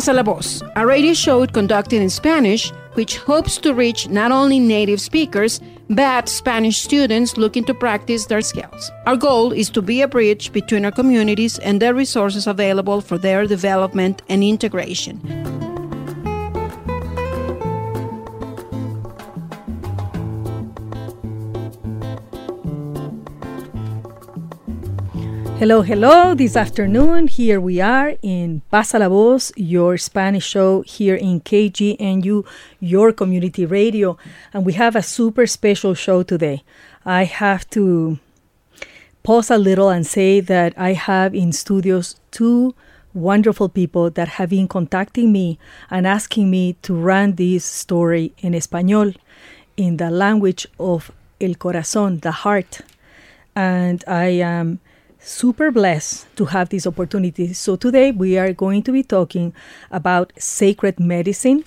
Pasa la Voz, a radio show conducted in Spanish, which hopes to reach not only native speakers, but Spanish students looking to practice their skills. Our goal is to be a bridge between our communities and the resources available for their development and integration. Hello, hello. This afternoon, here we are in Pasa la Voz, your Spanish show here in KGNU, your community radio. And we have a super special show today. I have to pause a little and say that I have in studios two wonderful people that have been contacting me and asking me to run this story in Espanol, in the language of el corazón, the heart. And I am super blessed to have this opportunity. So today we are going to be talking about sacred medicine.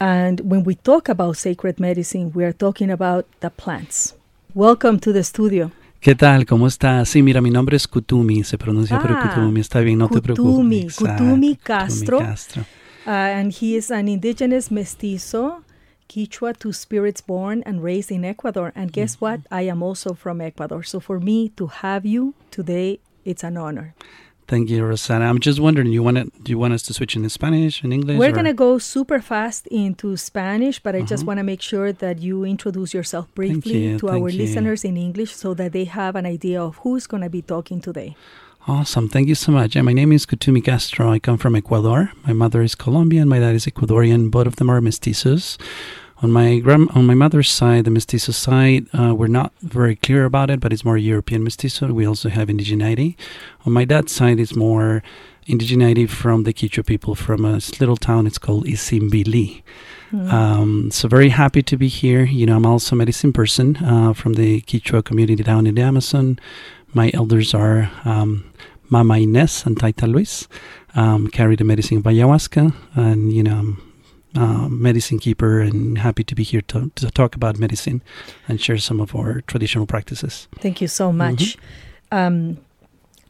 And when we talk about sacred medicine, we are talking about the plants. Welcome to the studio. ¿Qué tal? ¿Cómo estás? Sí, mira, mi nombre es Kutumi, se pronuncia Ah, pero Kutumi, está bien, no te preocupes. Kutumi, Kutumi Castro. Castro. Uh, and he is an indigenous mestizo, Quichua, two spirits born and raised in Ecuador. And guess what? I am also from Ecuador. So for me to have you today, it's an honor. Thank you, Rosana. I'm just wondering, you want it, do you want us to switch into Spanish and English? We're or- to go super fast into Spanish, but I just Uh-huh. want to make sure that you introduce yourself briefly you, to our you. listeners in English so that they have an idea of who's going to be talking today. Awesome. Thank you so much. Yeah, my name is Kutumi Castro. I come from Ecuador. My mother is Colombian. My dad is Ecuadorian. Both of them are mestizos. On my grand, on my mother's side, the mestizo side, uh, we're not very clear about it, but it's more European mestizo. We also have indigeneity. On my dad's side, it's more indigeneity from the Quichua people from a little town. It's called Isimbili. Um, so very happy to be here. You know, I'm also a medicine person uh, from the Quichua community down in the Amazon. My elders are um, Mama Ines and Taita Luis. Um, carry the medicine of ayahuasca, and you know, I'm uh, medicine keeper, and happy to be here to, to talk about medicine and share some of our traditional practices. Thank you so much. Um,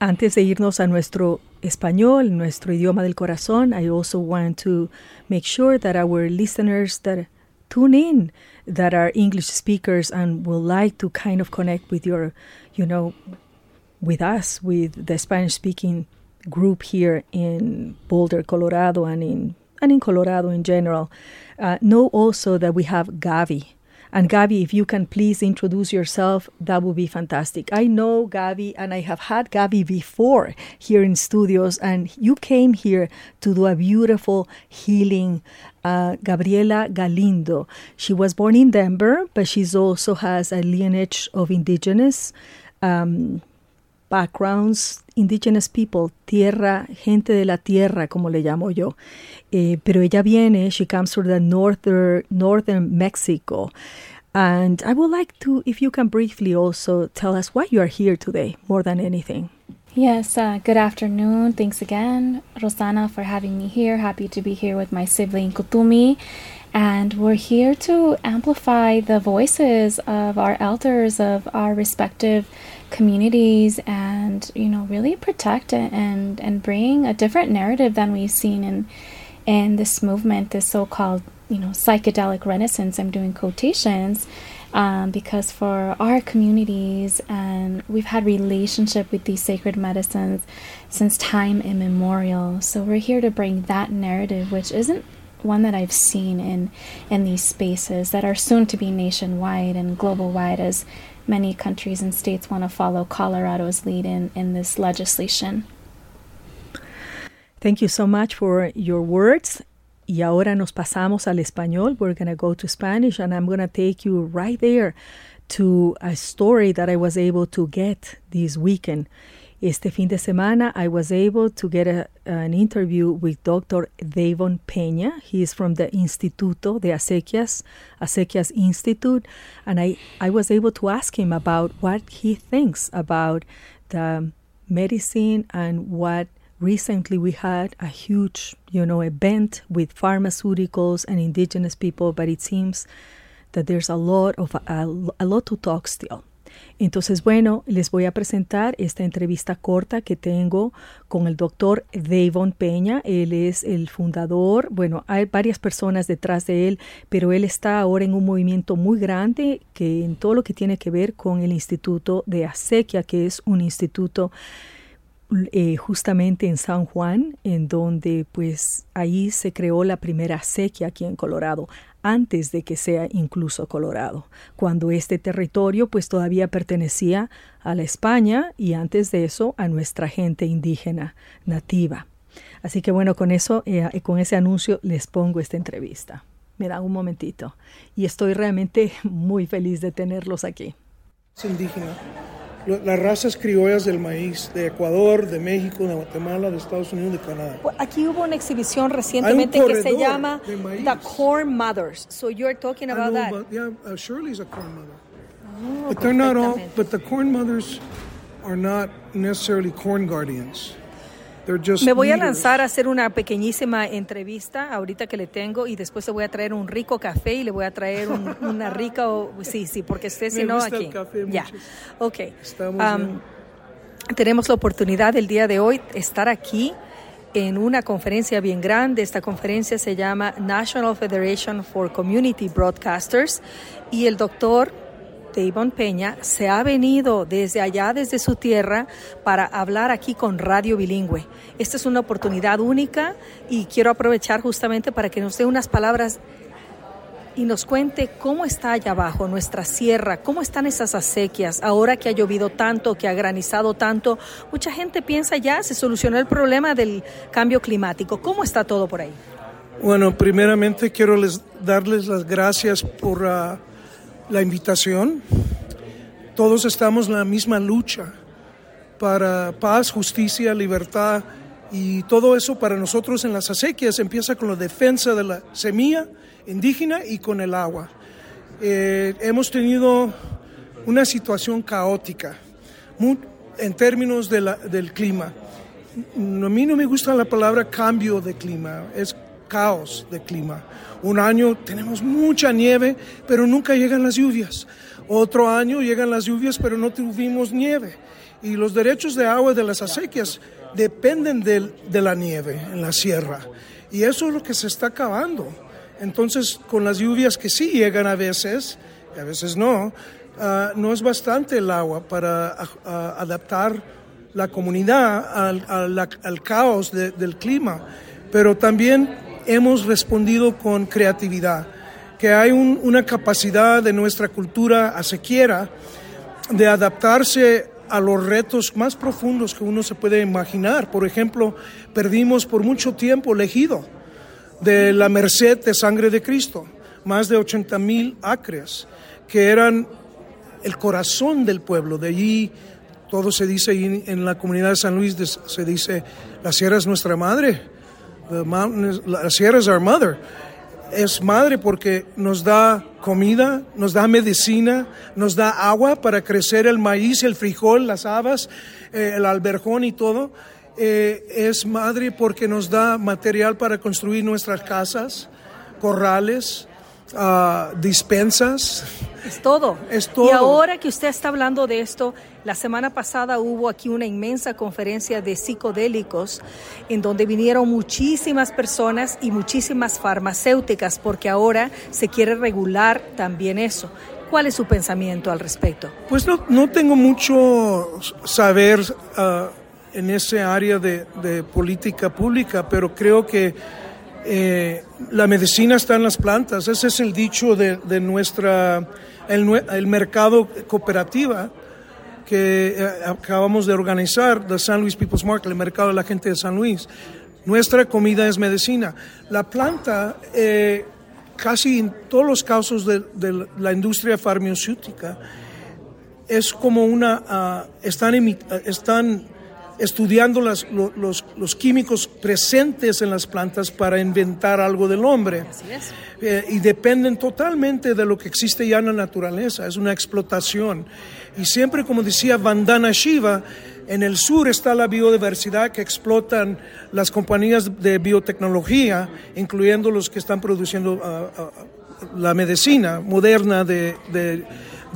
antes de irnos a nuestro español, nuestro idioma del corazón, I also want to make sure that our listeners that tune in that are English speakers and would like to kind of connect with your, you know, with us, with the Spanish speaking group here in Boulder, Colorado, and in and in Colorado in general, uh, know also that we have Gavi. And Gabi, if you can please introduce yourself, that would be fantastic. I know Gabi, and I have had Gabi before here in studios, and you came here to do a beautiful healing. Uh, Gabriela Galindo. She was born in Denver, but she's also has a lineage of indigenous um, backgrounds, indigenous people, tierra, gente de la tierra, como le llamo yo. Eh, pero ella viene, she comes from the northern, northern Mexico. And I would like to, if you can briefly also tell us why you are here today, more than anything. Yes, uh, good afternoon. Thanks again, Rosana, for having me here. Happy to be here with my sibling Kutumi. And we're here to amplify the voices of our elders of our respective communities and, you know, really protect it and, and bring a different narrative than we've seen in, in this movement, this so called, you know, psychedelic renaissance. I'm doing quotations um, because for our communities and we've had relationship with these sacred medicines since time immemorial so we're here to bring that narrative which isn't one that i've seen in in these spaces that are soon to be nationwide and global wide as many countries and states want to follow colorado's lead in in this legislation Thank you so much for your words. Y ahora nos pasamos al español. We're going to go to Spanish, and I'm going to take you right there to a story that I was able to get this weekend. Este fin de semana, I was able to get a, an interview with Dr. Davon Peña. He is from the Instituto de Acequias, Acequias Institute, and I, I was able to ask him about what he thinks about the medicine and what recently we had a huge, you know, event with pharmaceuticals and indigenous people, but it seems that there's a lot of a, a lot to talk still. Entonces, bueno, les voy a presentar esta entrevista corta que tengo con el doctor Davon Peña. Él es el fundador, bueno, hay varias personas detrás de él, pero él está ahora en un movimiento muy grande que en todo lo que tiene que ver con el Instituto de Acequia, que es un instituto eh, justamente en San Juan, en donde pues ahí se creó la primera acequia aquí en Colorado antes de que sea incluso Colorado, cuando este territorio pues todavía pertenecía a la España y antes de eso a nuestra gente indígena nativa. Así que bueno, con eso, eh, con ese anuncio les pongo esta entrevista. Me dan un momentito y estoy realmente muy feliz de tenerlos aquí. Es indígena las razas criollas del maíz de Ecuador, de México, de Guatemala, de Estados Unidos, de Canadá. Aquí hubo una exhibición recientemente que se llama The Corn Mothers. So you're talking about that? But yeah, uh, Shirley's a corn mother. Oh, but they're not all. But the corn mothers are not necessarily corn guardians. Me voy a lanzar a hacer una pequeñísima entrevista ahorita que le tengo y después le voy a traer un rico café y le voy a traer una rica sí sí porque usted si no aquí. ya. ok. Um, tenemos la oportunidad el día de hoy estar aquí en una conferencia bien grande. Esta conferencia se llama National Federation for Community Broadcasters y el doctor Davon Peña se ha venido desde allá, desde su tierra, para hablar aquí con Radio Bilingüe. Esta es una oportunidad única y quiero aprovechar justamente para que nos dé unas palabras y nos cuente cómo está allá abajo nuestra sierra, cómo están esas acequias, ahora que ha llovido tanto, que ha granizado tanto. Mucha gente piensa ya se solucionó el problema del cambio climático. ¿Cómo está todo por ahí? Bueno, primeramente quiero darles las gracias por... Uh, la invitación. Todos estamos en la misma lucha para paz, justicia, libertad y todo eso para nosotros en las acequias empieza con la defensa de la semilla indígena y con el agua. Eh, hemos tenido una situación caótica en términos del clima. A mí no me gusta la palabra cambio de clima, caos de clima. Un año tenemos mucha nieve, pero nunca llegan las lluvias. Otro año llegan las lluvias, pero no tuvimos nieve. Y los derechos de agua de las acequias dependen de, la nieve en la sierra. Y eso es lo que se está acabando. Entonces, con las lluvias que sí llegan a veces, y a veces no, ah, no es bastante el agua para adaptar la comunidad al, caos del clima. Pero también hemos respondido con creatividad, que hay una capacidad de nuestra cultura acequiera de adaptarse a los retos más profundos que uno se puede imaginar. Por ejemplo, perdimos por mucho tiempo el ejido de la merced de sangre de Cristo, más de 80 mil acres, que eran el corazón del pueblo. De allí todo se dice en la comunidad de San Luis, se dice, la sierra es nuestra madre la sierra es our mother. Es madre porque nos da comida, nos da medicina, nos da agua para crecer el maíz, el frijol, las habas, eh, el alberjón y todo. Eh, es madre porque nos da material para construir nuestras casas, corrales, uh, dispensas. Es todo. Es todo. Y ahora que usted está hablando de esto, la semana pasada hubo aquí una inmensa conferencia de psicodélicos en donde vinieron muchísimas personas y muchísimas farmacéuticas porque ahora se quiere regular también eso. ¿Cuál es su pensamiento al respecto? Pues no, no tengo mucho saber uh, en ese área de, de política pública, pero creo que eh, la medicina está en las plantas, ese es el dicho de, nuestra, el, mercado cooperativa que eh, acabamos de organizar, de San Luis People's Market, el mercado de la gente de San Luis. Nuestra comida es medicina. La planta, eh, casi en todos los casos de, la industria farmacéutica, es como una, uh, están, están estudiando los, los, químicos presentes en las plantas para inventar algo del hombre. Eh, y dependen totalmente de lo que existe ya en la naturaleza, es una explotación. Y siempre, como decía Vandana Shiva, en el sur está la biodiversidad que explotan las compañías de biotecnología, incluyendo los que están produciendo ah, ah, la medicina moderna de,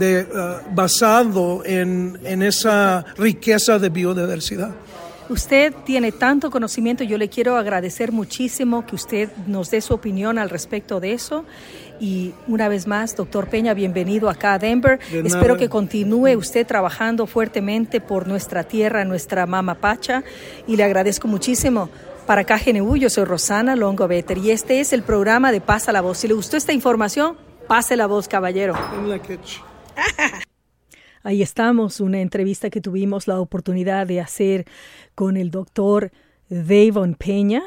ah, basado en, en esa riqueza de biodiversidad. Usted tiene tanto conocimiento, yo le quiero agradecer muchísimo que usted nos dé su opinión al respecto de eso. Y una vez más, doctor Peña, bienvenido acá a Denver. Espero que continúe usted trabajando fuertemente por nuestra tierra, nuestra mama pacha. Y le agradezco muchísimo. Para acá, yo soy Rosana Longoveter y este es el programa de Pasa la Voz. Si le gustó esta información, pase la voz, caballero. Ahí estamos, una entrevista que tuvimos la oportunidad de hacer con el doctor Davon Peña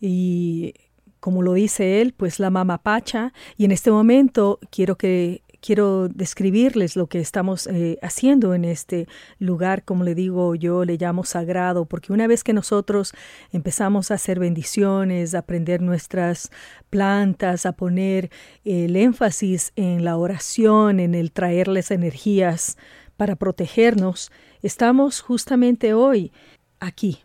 y como lo dice él, pues la mama pacha. Y en este momento quiero que quiero describirles lo que estamos eh, haciendo en este lugar, como le digo yo, le llamo sagrado, porque una vez que nosotros empezamos a hacer bendiciones, a aprender nuestras plantas, a poner el énfasis en la oración, en el traerles energías para protegernos, estamos justamente hoy aquí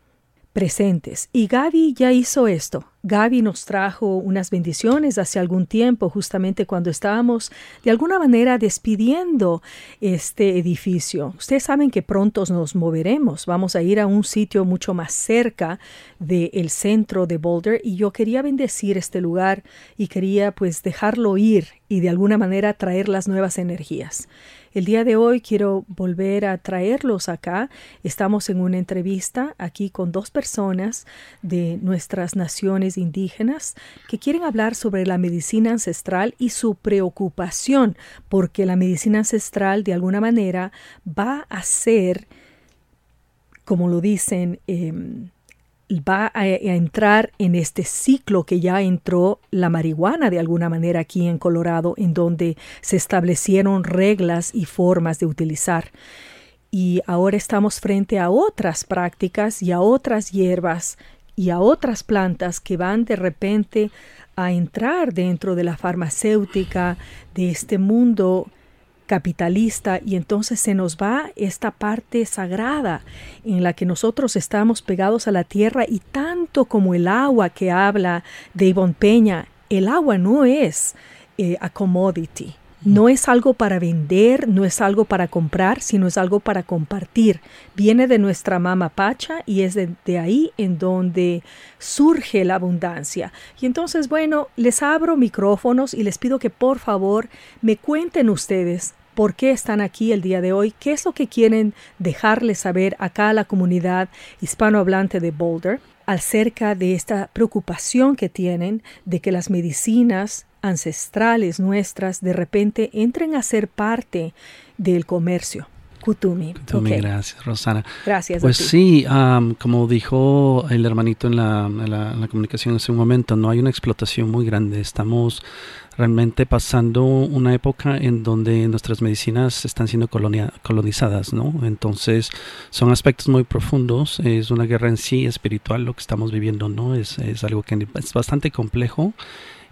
presentes. Y Gaby ya hizo esto. Gaby nos trajo unas bendiciones hace algún tiempo, justamente cuando estábamos de alguna manera despidiendo este edificio. Ustedes saben que pronto nos moveremos, vamos a ir a un sitio mucho más cerca del centro de Boulder y yo quería bendecir este lugar y quería pues dejarlo ir y de alguna manera traer las nuevas energías. El día de hoy quiero volver a traerlos acá. Estamos en una entrevista aquí con dos personas de nuestras naciones indígenas que quieren hablar sobre la medicina ancestral y su preocupación porque la medicina ancestral de alguna manera va a ser, como lo dicen, em, va a, entrar en este ciclo que ya entró la marihuana de alguna manera aquí en Colorado, en donde se establecieron reglas y formas de utilizar. Y ahora estamos frente a otras prácticas y a otras hierbas y a otras plantas que van de repente a entrar dentro de la farmacéutica, de este mundo capitalista y entonces se nos va esta parte sagrada en la que nosotros estamos pegados a la tierra y tanto como el agua que habla de Ivonne Peña, el agua no es eh, a commodity, no es algo para vender, no es algo para comprar, sino es algo para compartir. Viene de nuestra mama pacha y es de, de, ahí en donde surge la abundancia. Y entonces, bueno, les abro micrófonos y les pido que por favor me cuenten ustedes por qué están aquí el día de hoy, qué es lo que quieren dejarles saber acá a la comunidad hispanohablante de Boulder acerca de esta preocupación que tienen de que las medicinas ancestrales nuestras de repente entren a ser parte del comercio. Kutumi. Kutumi, gracias, Rosana. Gracias. Pues sí, como dijo el hermanito en la, en la, comunicación hace un momento, no hay una explotación muy grande. Estamos realmente pasando una época en donde nuestras medicinas están siendo colonizadas, ¿no? Entonces son aspectos muy profundos, es una guerra en sí espiritual lo que estamos viviendo, ¿no? Es, es algo que es bastante complejo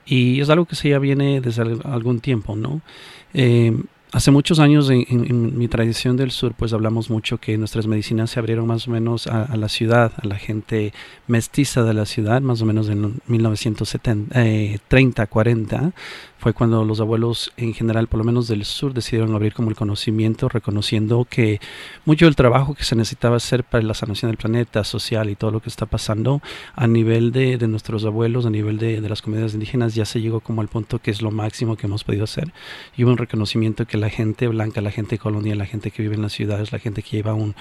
y es algo que se ya viene desde algún tiempo, ¿no? Eh, Hace muchos años en, mi tradición del sur, pues hablamos mucho que nuestras medicinas se abrieron más o menos a, la ciudad, a la gente mestiza de la ciudad, más o menos en 1930, 40, fue cuando los abuelos en general, por lo menos del sur, decidieron abrir como el conocimiento, reconociendo que mucho del trabajo que se necesitaba hacer para la sanación del planeta, social y todo lo que está pasando a nivel de, nuestros abuelos, a nivel de, las comunidades indígenas, ya se llegó como al punto que es lo máximo que hemos podido hacer. Y hubo un reconocimiento que la gente blanca, la gente colonial, la gente que vive en las ciudades, la gente que lleva un,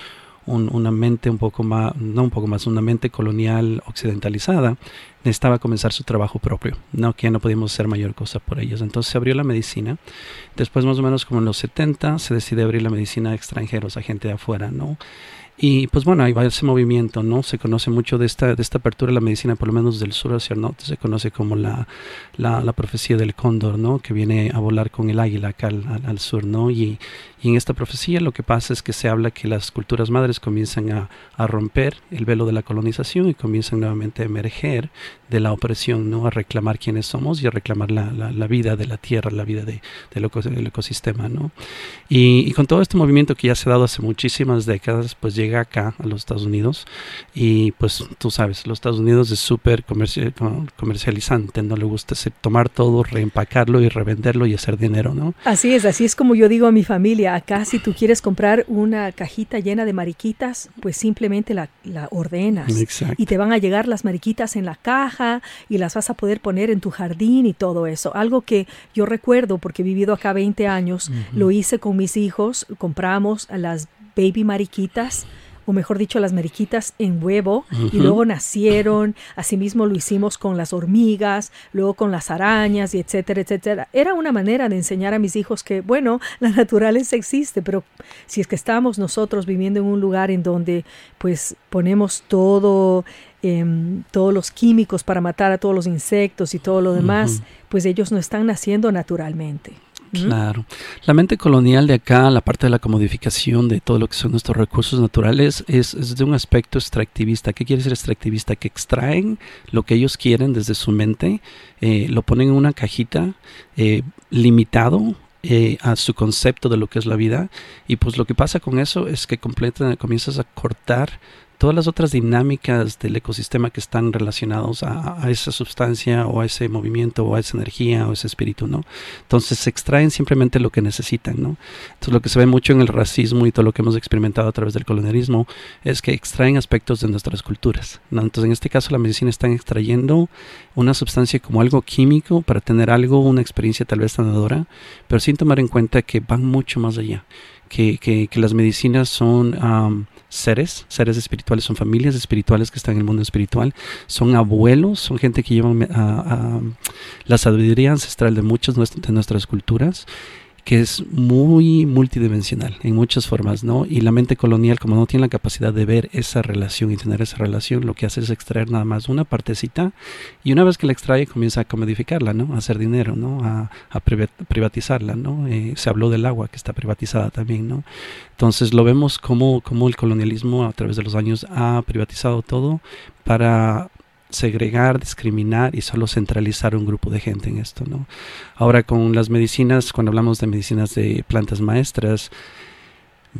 una mente un poco más, no un poco más, una mente colonial occidentalizada, necesitaba comenzar su trabajo propio, no que ya no podíamos hacer mayor cosa por ellos. Entonces se abrió la medicina. Después, más o menos como en los 70, se decide abrir la medicina a extranjeros, a gente de afuera, ¿no? Y pues bueno, ahí va ese movimiento, ¿no? Se conoce mucho de esta, de esta apertura de la medicina, por lo menos del sur hacia el norte, se conoce como la, la, profecía del cóndor, ¿no? Que viene a volar con el águila acá al, al sur, ¿no? Y, y en esta profecía lo que pasa es que se habla que las culturas madres comienzan a, a romper el velo de la colonización y comienzan nuevamente a emerger de la opresión, ¿no? A reclamar quiénes somos y a reclamar la, la, vida de la tierra, la vida de, del ecosistema, ¿no? Y, y, con todo este movimiento que ya se ha dado hace muchísimas décadas, pues llega acá a los Estados Unidos y pues tú sabes, los Estados Unidos es súper comercializante, no le gusta tomar todo, reempacarlo y revenderlo y hacer dinero, ¿no? Así es, así es como yo digo a mi familia, acá si tú quieres comprar una cajita llena de mariquitas, pues simplemente la, ordenas. Y te van a llegar las mariquitas en la caja y las vas a poder poner en tu jardín y todo eso. Algo que yo recuerdo porque he vivido acá 20 años, lo hice con mis hijos, compramos las baby mariquitas o mejor dicho, las mariquitas en huevo, y luego nacieron, asimismo lo hicimos con las hormigas, luego con las arañas, y etcétera, etcétera. Era una manera de enseñar a mis hijos que, bueno, la naturaleza existe, pero si es que estamos nosotros viviendo en un lugar en donde pues ponemos todo, em, todos los químicos para matar a todos los insectos y todo lo demás, pues ellos no están naciendo naturalmente. Claro. La mente colonial de acá, la parte de la comodificación de todo lo que son nuestros recursos naturales, es, de un aspecto extractivista. ¿Qué quiere decir extractivista? Que extraen lo que ellos quieren desde su mente, eh, lo ponen en una cajita eh, limitado eh, a su concepto de lo que es la vida y pues lo que pasa con eso es que completa, comienzas a cortar todas las otras dinámicas del ecosistema que están relacionados a, esa sustancia o a ese movimiento o a esa energía o ese espíritu, ¿no? Entonces se extraen simplemente lo que necesitan, ¿no? Entonces lo que se ve mucho en el racismo y todo lo que hemos experimentado a través del colonialismo es que extraen aspectos de nuestras culturas, ¿no? Entonces en este caso la medicina está extrayendo una sustancia como algo químico para tener algo, una experiencia tal vez sanadora, pero sin tomar en cuenta que van mucho más allá que, que, las medicinas son seres, seres espirituales, son familias espirituales que están en el mundo espiritual, son abuelos, son gente que llevan a, la sabiduría ancestral de muchas de nuestras culturas que es muy multidimensional en muchas formas, ¿no? Y la mente colonial, como no tiene la capacidad de ver esa relación y tener esa relación, lo que hace es extraer nada más una partecita y una vez que la extrae comienza a comodificarla, ¿no? A hacer dinero, ¿no? A, privatizarla, ¿no? Eh, se habló del agua que está privatizada también, ¿no? Entonces lo vemos como, como el colonialismo a través de los años ha privatizado todo para segregar, discriminar y solo centralizar un grupo de gente en esto, ¿no? Ahora con las medicinas, cuando hablamos de medicinas de plantas maestras,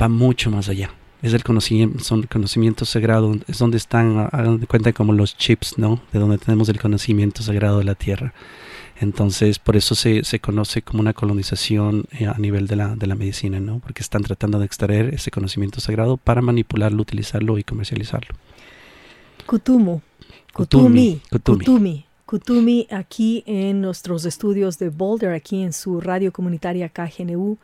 va mucho más allá. Es el conocimiento, son conocimiento sagrado, es donde están, hagan de como los chips, ¿no? De donde tenemos el conocimiento sagrado de la tierra. Entonces, por eso se, se conoce como una colonización eh, a nivel de la, de la medicina, ¿no? Porque están tratando de extraer ese conocimiento sagrado para manipularlo, utilizarlo y comercializarlo. Kutumo, Kutumi, Kutumi. Kutumi. aquí en nuestros estudios de Boulder, aquí en su radio comunitaria KGNU,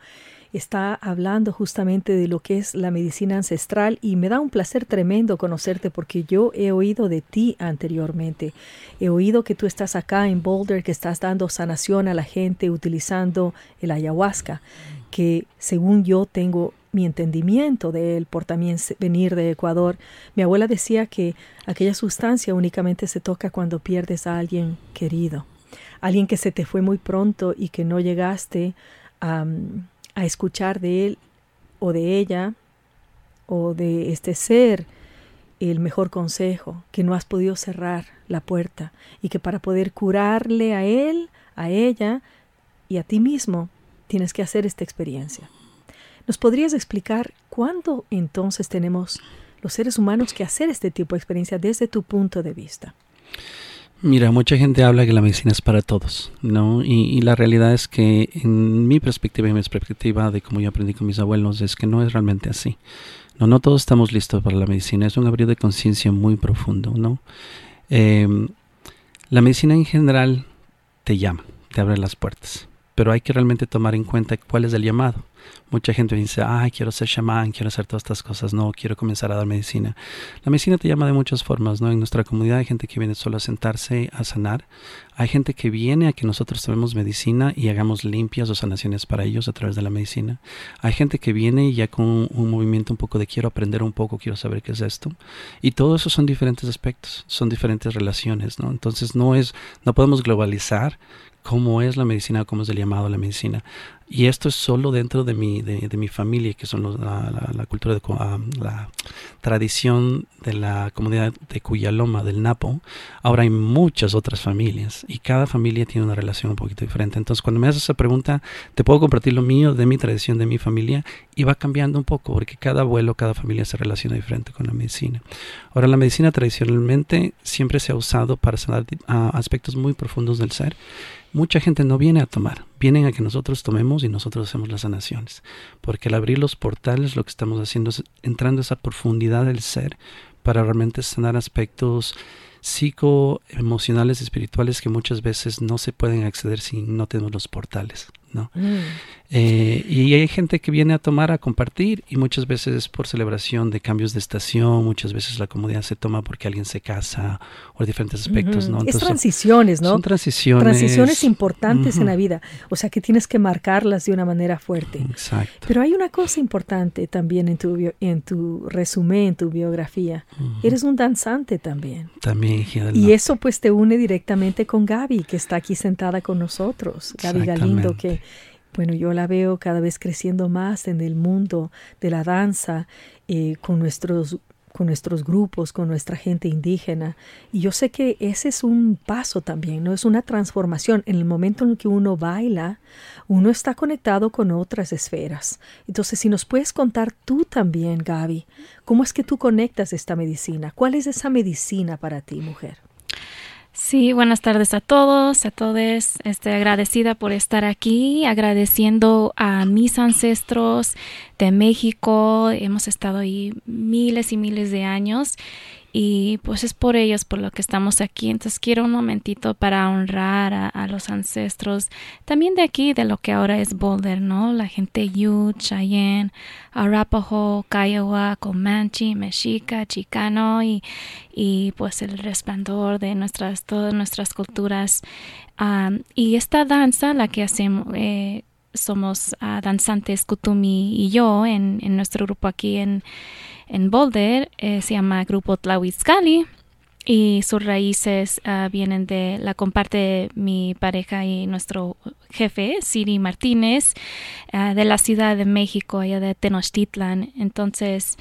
está hablando justamente de lo que es la medicina ancestral y me da un placer tremendo conocerte porque yo he oído de ti anteriormente. He oído que tú estás acá en Boulder, que estás dando sanación a la gente utilizando el ayahuasca, que según yo tengo mi entendimiento de él por también venir de Ecuador. Mi abuela decía que aquella sustancia únicamente se toca cuando pierdes a alguien querido, alguien que se te fue muy pronto y que no llegaste a, a escuchar de él o de ella o de este ser el mejor consejo, que no has podido cerrar la puerta y que para poder curarle a él, a ella y a ti mismo, tienes que hacer esta experiencia. ¿Nos podrías explicar cuándo entonces tenemos los seres humanos que hacer este tipo de experiencia desde tu punto de vista? Mira, mucha gente habla que la medicina es para todos, ¿no? Y, la realidad es que en mi perspectiva y mi perspectiva de cómo yo aprendí con mis abuelos es que no es realmente así. No, no todos estamos listos para la medicina, es un abrir de conciencia muy profundo, ¿no? Em, la medicina en general te llama, te abre las puertas pero hay que realmente tomar en cuenta cuál es el llamado. Mucha gente dice, ay, quiero ser chamán, quiero hacer todas estas cosas, no, quiero comenzar a dar medicina. La medicina te llama de muchas formas, ¿no? En nuestra comunidad hay gente que viene solo a sentarse, a sanar. Hay gente que viene a que nosotros tomemos medicina y hagamos limpias o sanaciones para ellos a través de la medicina. Hay gente que viene ya con un, movimiento un poco de quiero aprender un poco, quiero saber qué es esto. Y todo eso son diferentes aspectos, son diferentes relaciones, ¿no? Entonces no es, no podemos globalizar cómo es la medicina, cómo es el llamado a la medicina. Y esto es solo dentro de mi, de, mi familia, que son la, cultura, de, ah, la tradición de la comunidad de Cuyaloma, del Napo. Ahora hay muchas otras familias y cada familia tiene una relación un poquito diferente. Entonces, cuando me haces esa pregunta, te puedo compartir lo mío, de mi tradición, de mi familia, y va cambiando un poco, porque cada abuelo, cada familia se relaciona diferente con la medicina. Ahora, la medicina tradicionalmente siempre se ha usado para sanar ah, aspectos muy profundos del ser mucha gente no viene a tomar, vienen a que nosotros tomemos y nosotros hacemos las sanaciones. Porque al abrir los portales lo que estamos haciendo es entrando a esa profundidad del ser para realmente sanar aspectos psicoemocionales, espirituales que muchas veces no se pueden acceder si no tenemos los portales. ¿No? Mm. Eh, y hay gente que viene a tomar, a compartir, y muchas veces es por celebración de cambios de estación, muchas veces la comunidad se toma porque alguien se casa, o diferentes aspectos, ¿no? es transiciones, ¿no? Son transiciones. Transiciones importantes en la vida, o sea que tienes que marcarlas de una manera fuerte. Exacto. Pero hay una cosa importante también en tu, en tu resumen, en tu biografía. Eres un danzante también. También, Y eso pues te une directamente con Gaby, que está aquí sentada con nosotros. Gaby Galindo, que bueno, yo la veo cada vez creciendo más en el mundo de la danza, eh, con nuestros con nuestros grupos, con nuestra gente indígena. Y yo sé que ese es un paso también, ¿no? Es una transformación. En el momento en que uno baila, uno está conectado con otras esferas. Entonces, si nos puedes contar tú también, Gaby, ¿cómo es que tú conectas esta medicina? ¿Cuál es esa medicina para ti, mujer? Sí, buenas tardes a todos, a todos. Estoy agradecida por estar aquí, agradeciendo a mis ancestros de México. Hemos estado ahí miles y miles de años y pues es por ellos por lo que estamos aquí. Entonces quiero un momentito para honrar a, los ancestros también de aquí, de lo que ahora es Boulder, ¿no? La gente Ute, Cheyenne, Arapaho, Kiowa, Comanche, Mexica, Chicano y, y pues el resplandor de nuestras, todas nuestras culturas. y esta danza, la que hacemos, eh, somos ah, danzantes Kutumi y yo en, en nuestro grupo aquí en en Boulder eh, se llama Grupo Tlahuizcali y sus raíces ah, vienen de la comparte mi pareja y nuestro jefe Siri Martínez ah, de la Ciudad de México allá de Tenochtitlan. Entonces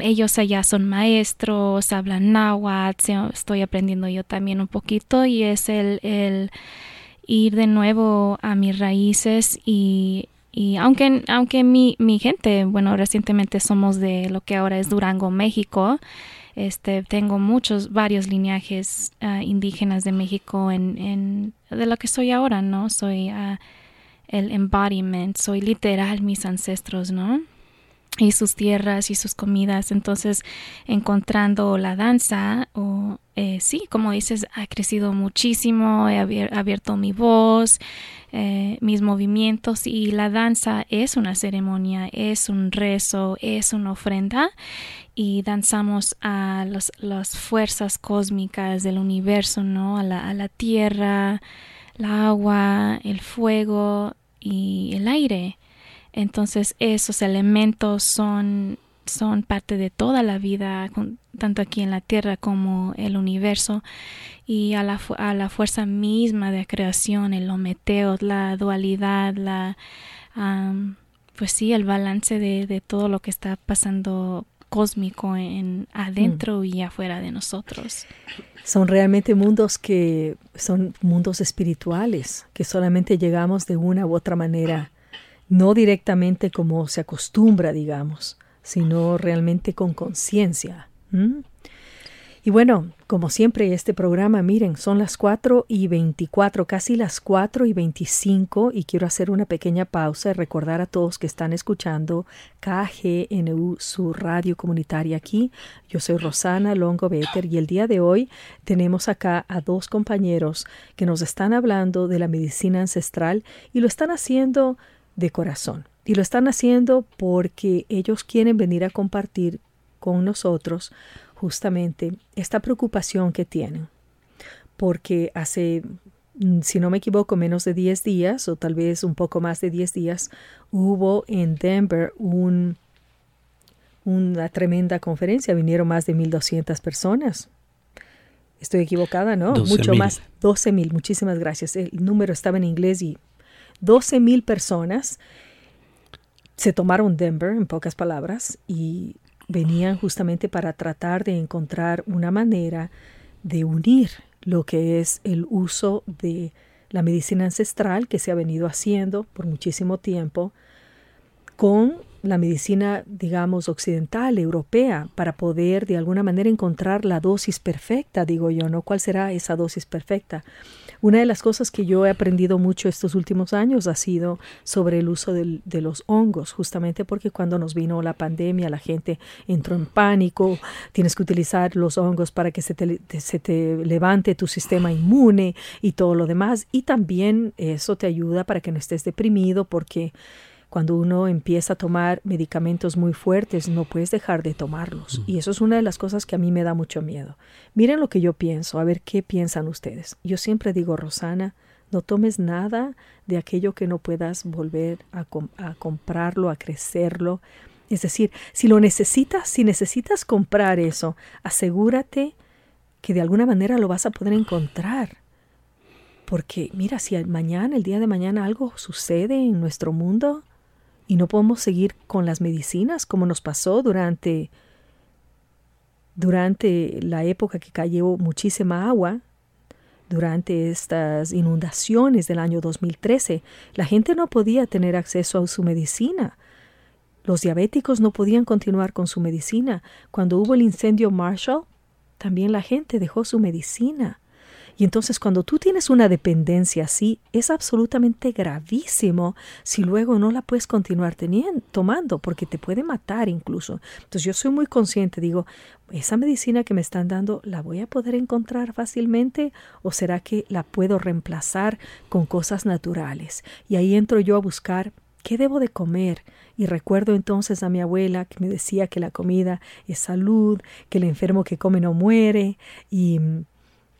ellos allá son maestros hablan náhuatl estoy aprendiendo yo también un poquito y es el, el ir de nuevo a mis raíces y y aunque, aunque mi, mi gente, bueno, recientemente somos de lo que ahora es Durango, México, este, tengo muchos, varios lineajes ah, indígenas de México en, en, de lo que soy ahora, ¿no? Soy uh, el embodiment, soy literal mis ancestros, ¿no? Y sus tierras y sus comidas. Entonces, encontrando la danza, o eh, sí, como dices, ha crecido muchísimo, he abierto mi voz, eh, mis movimientos y la danza es una ceremonia, es un rezo, es una ofrenda y danzamos a las fuerzas cósmicas del universo, ¿no? A la, a la tierra, el agua, el fuego y el aire. Entonces esos elementos son son parte de toda la vida, tanto aquí en la Tierra como el universo, y a la, a la fuerza misma de creación, el ometeo, la dualidad, la, pues sí, el balance de, de, todo lo que está pasando cósmico en adentro mm. y afuera de nosotros. Son realmente mundos que son mundos espirituales, que solamente llegamos de una u otra manera, no directamente como se acostumbra, digamos, sino realmente con conciencia. Y bueno, Como siempre, este programa, miren, son las 4 y 24, casi las 4 y 25, y quiero hacer una pequeña pausa y recordar a todos que están escuchando KGNU, su radio comunitaria aquí. Yo soy Rosana Longo Better y el día de hoy tenemos acá a dos compañeros que nos están hablando de la medicina ancestral y lo están haciendo de corazón. Y lo están haciendo porque ellos quieren venir a compartir con nosotros justamente esta preocupación que tienen. Porque hace, mm, si no me equivoco, menos de 10 días o tal vez un poco más de 10 días, hubo en Denver un, una tremenda conferencia. Vinieron más de 1.200 personas. Estoy equivocada, ¿no? Mucho más. 12.000. Muchísimas gracias. El número estaba en inglés y 12.000 personas se tomaron Denver, en pocas palabras, y venían justamente para tratar de encontrar una manera de unir lo que es el uso de la medicina ancestral que se ha venido haciendo por muchísimo tiempo con la medicina, digamos, occidental, europea, para poder de alguna manera encontrar la dosis perfecta, digo yo, ¿no? ¿Cuál será esa dosis perfecta? Una de las cosas que yo he aprendido mucho estos últimos años ha sido sobre el uso de los hongos, justamente porque cuando nos vino la pandemia la gente entró en pánico, tienes que utilizar los hongos para que se te, se te levante tu sistema inmune y todo lo demás, y también eso te ayuda para que no estés deprimido porque cuando uno empieza a tomar medicamentos muy fuertes, no puedes dejar de tomarlos. Y eso es una de las cosas que a mí me da mucho miedo. Miren lo que yo pienso, a ver qué piensan ustedes. Yo siempre digo, Rosana, no tomes nada de aquello que no puedas volver a, a comprarlo, a crecerlo. Es decir, si lo necesitas, si necesitas comprar eso, asegúrate que de alguna manera lo vas a poder encontrar. Porque mira, si mañana, el día de mañana algo sucede en nuestro mundo, y no podemos seguir con las medicinas como nos pasó durante durante la época que cayó muchísima agua, durante estas inundaciones del año 2013, la gente no podía tener acceso a su medicina. Los diabéticos no podían continuar con su medicina. Cuando hubo el incendio Marshall, también la gente dejó su medicina. Y entonces cuando tú tienes una dependencia así, es absolutamente gravísimo si luego no la puedes continuar teniendo, tomando, porque te puede matar incluso. Entonces yo soy muy consciente, digo, ¿esa medicina que me están dando la voy a poder encontrar fácilmente o será que la puedo reemplazar con cosas naturales? Y ahí entro yo a buscar ¿qué debo de comer? Y recuerdo entonces a mi abuela que me decía que la comida es salud, que el enfermo que come no muere, y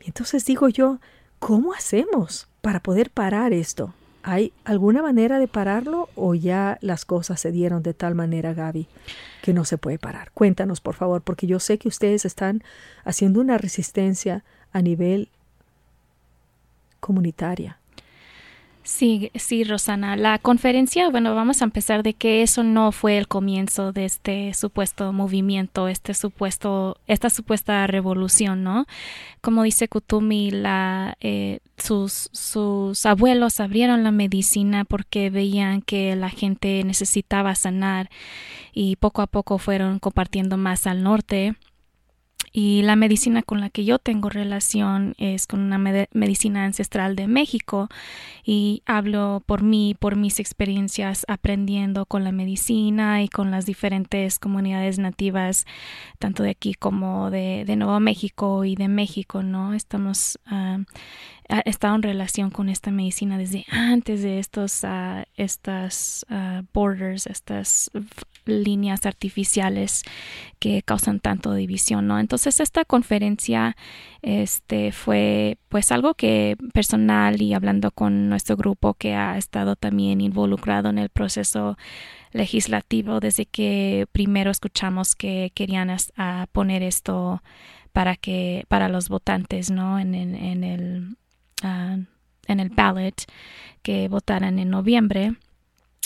entonces digo yo, ¿cómo hacemos para poder parar esto? ¿Hay alguna manera de pararlo o ya las cosas se dieron de tal manera, Gaby, que no se puede parar? Cuéntanos, por favor, porque yo sé que ustedes están haciendo una resistencia a nivel comunitaria. Sí, sí, Rosana. La conferencia, bueno, vamos a empezar de que eso no fue el comienzo de este supuesto movimiento, este supuesto, esta supuesta revolución, ¿no? Como dice Kutumi, la, eh, sus, sus abuelos abrieron la medicina porque veían que la gente necesitaba sanar y poco a poco fueron compartiendo más al norte y la medicina con la que yo tengo relación es con una medicina ancestral de México y hablo por mí, por mis experiencias aprendiendo con la medicina y con las diferentes comunidades nativas, tanto de aquí como de, de Nuevo México y de México, ¿no? Estamos uh, estado en relación con esta medicina desde antes de estos uh, estas uh, borders, estas líneas artificiales que causan tanto división, ¿no? Entonces esta conferencia este fue pues algo que personal y hablando con nuestro grupo que ha estado también involucrado en el proceso legislativo desde que primero escuchamos que querían poner esto para que para los votantes, ¿no? En, en, el uh, en el ballot que votaran en noviembre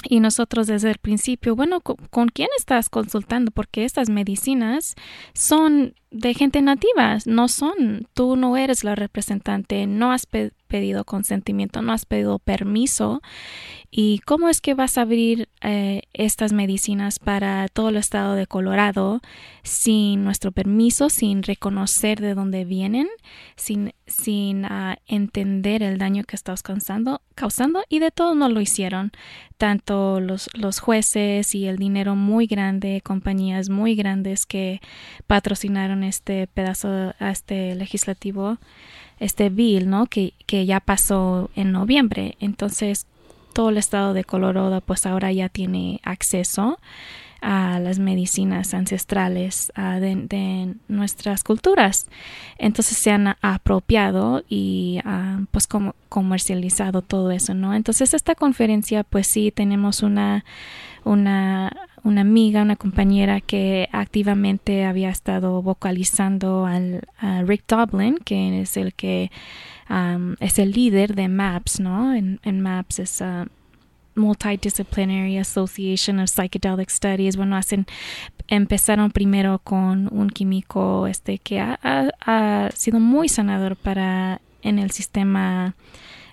y nosotros desde el principio, bueno, ¿con, quién estás consultando? Porque estas medicinas son de gente nativa, no son, tú no eres la representante, no has pedido consentimiento, no has pedido permiso. ¿Y cómo es que vas a abrir eh, estas medicinas para todo el estado de Colorado sin nuestro permiso, sin reconocer de dónde vienen, sin, sin uh, entender el daño que estás causando, causando? Y de todo no lo hicieron. Tanto los, los jueces y el dinero muy grande, compañías muy grandes que patrocinaron este pedazo, a este legislativo este bill, ¿no? Que, que ya pasó en noviembre. Entonces, todo el estado de Colorado, pues ahora ya tiene acceso a las medicinas ancestrales de, nuestras culturas. Entonces se han apropiado y pues como comercializado todo eso, ¿no? Entonces esta conferencia, pues sí, tenemos una, una, una amiga, una compañera que activamente había estado vocalizando al, Rick Doblin, que es el que es el líder de MAPS, ¿no? En, MAPS es uh, Multidisciplinary Association of Psychedelic Studies. Bueno, hacen, empezaron primero con un químico este que ha, ha sido muy sanador para en el sistema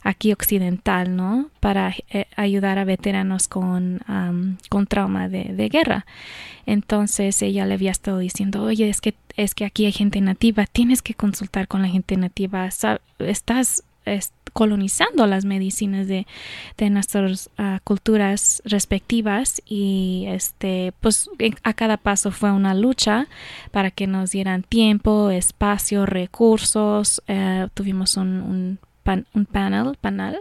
aquí occidental, ¿no? Para eh, ayudar a veteranos con, con trauma de, guerra. Entonces ella le había estado diciendo, oye, es que, es que aquí hay gente nativa, tienes que consultar con la gente nativa, estás colonizando las medicinas de, de nuestras ah, culturas respectivas y este pues a cada paso fue una lucha para que nos dieran tiempo, espacio, recursos. Eh, tuvimos un panel, panel.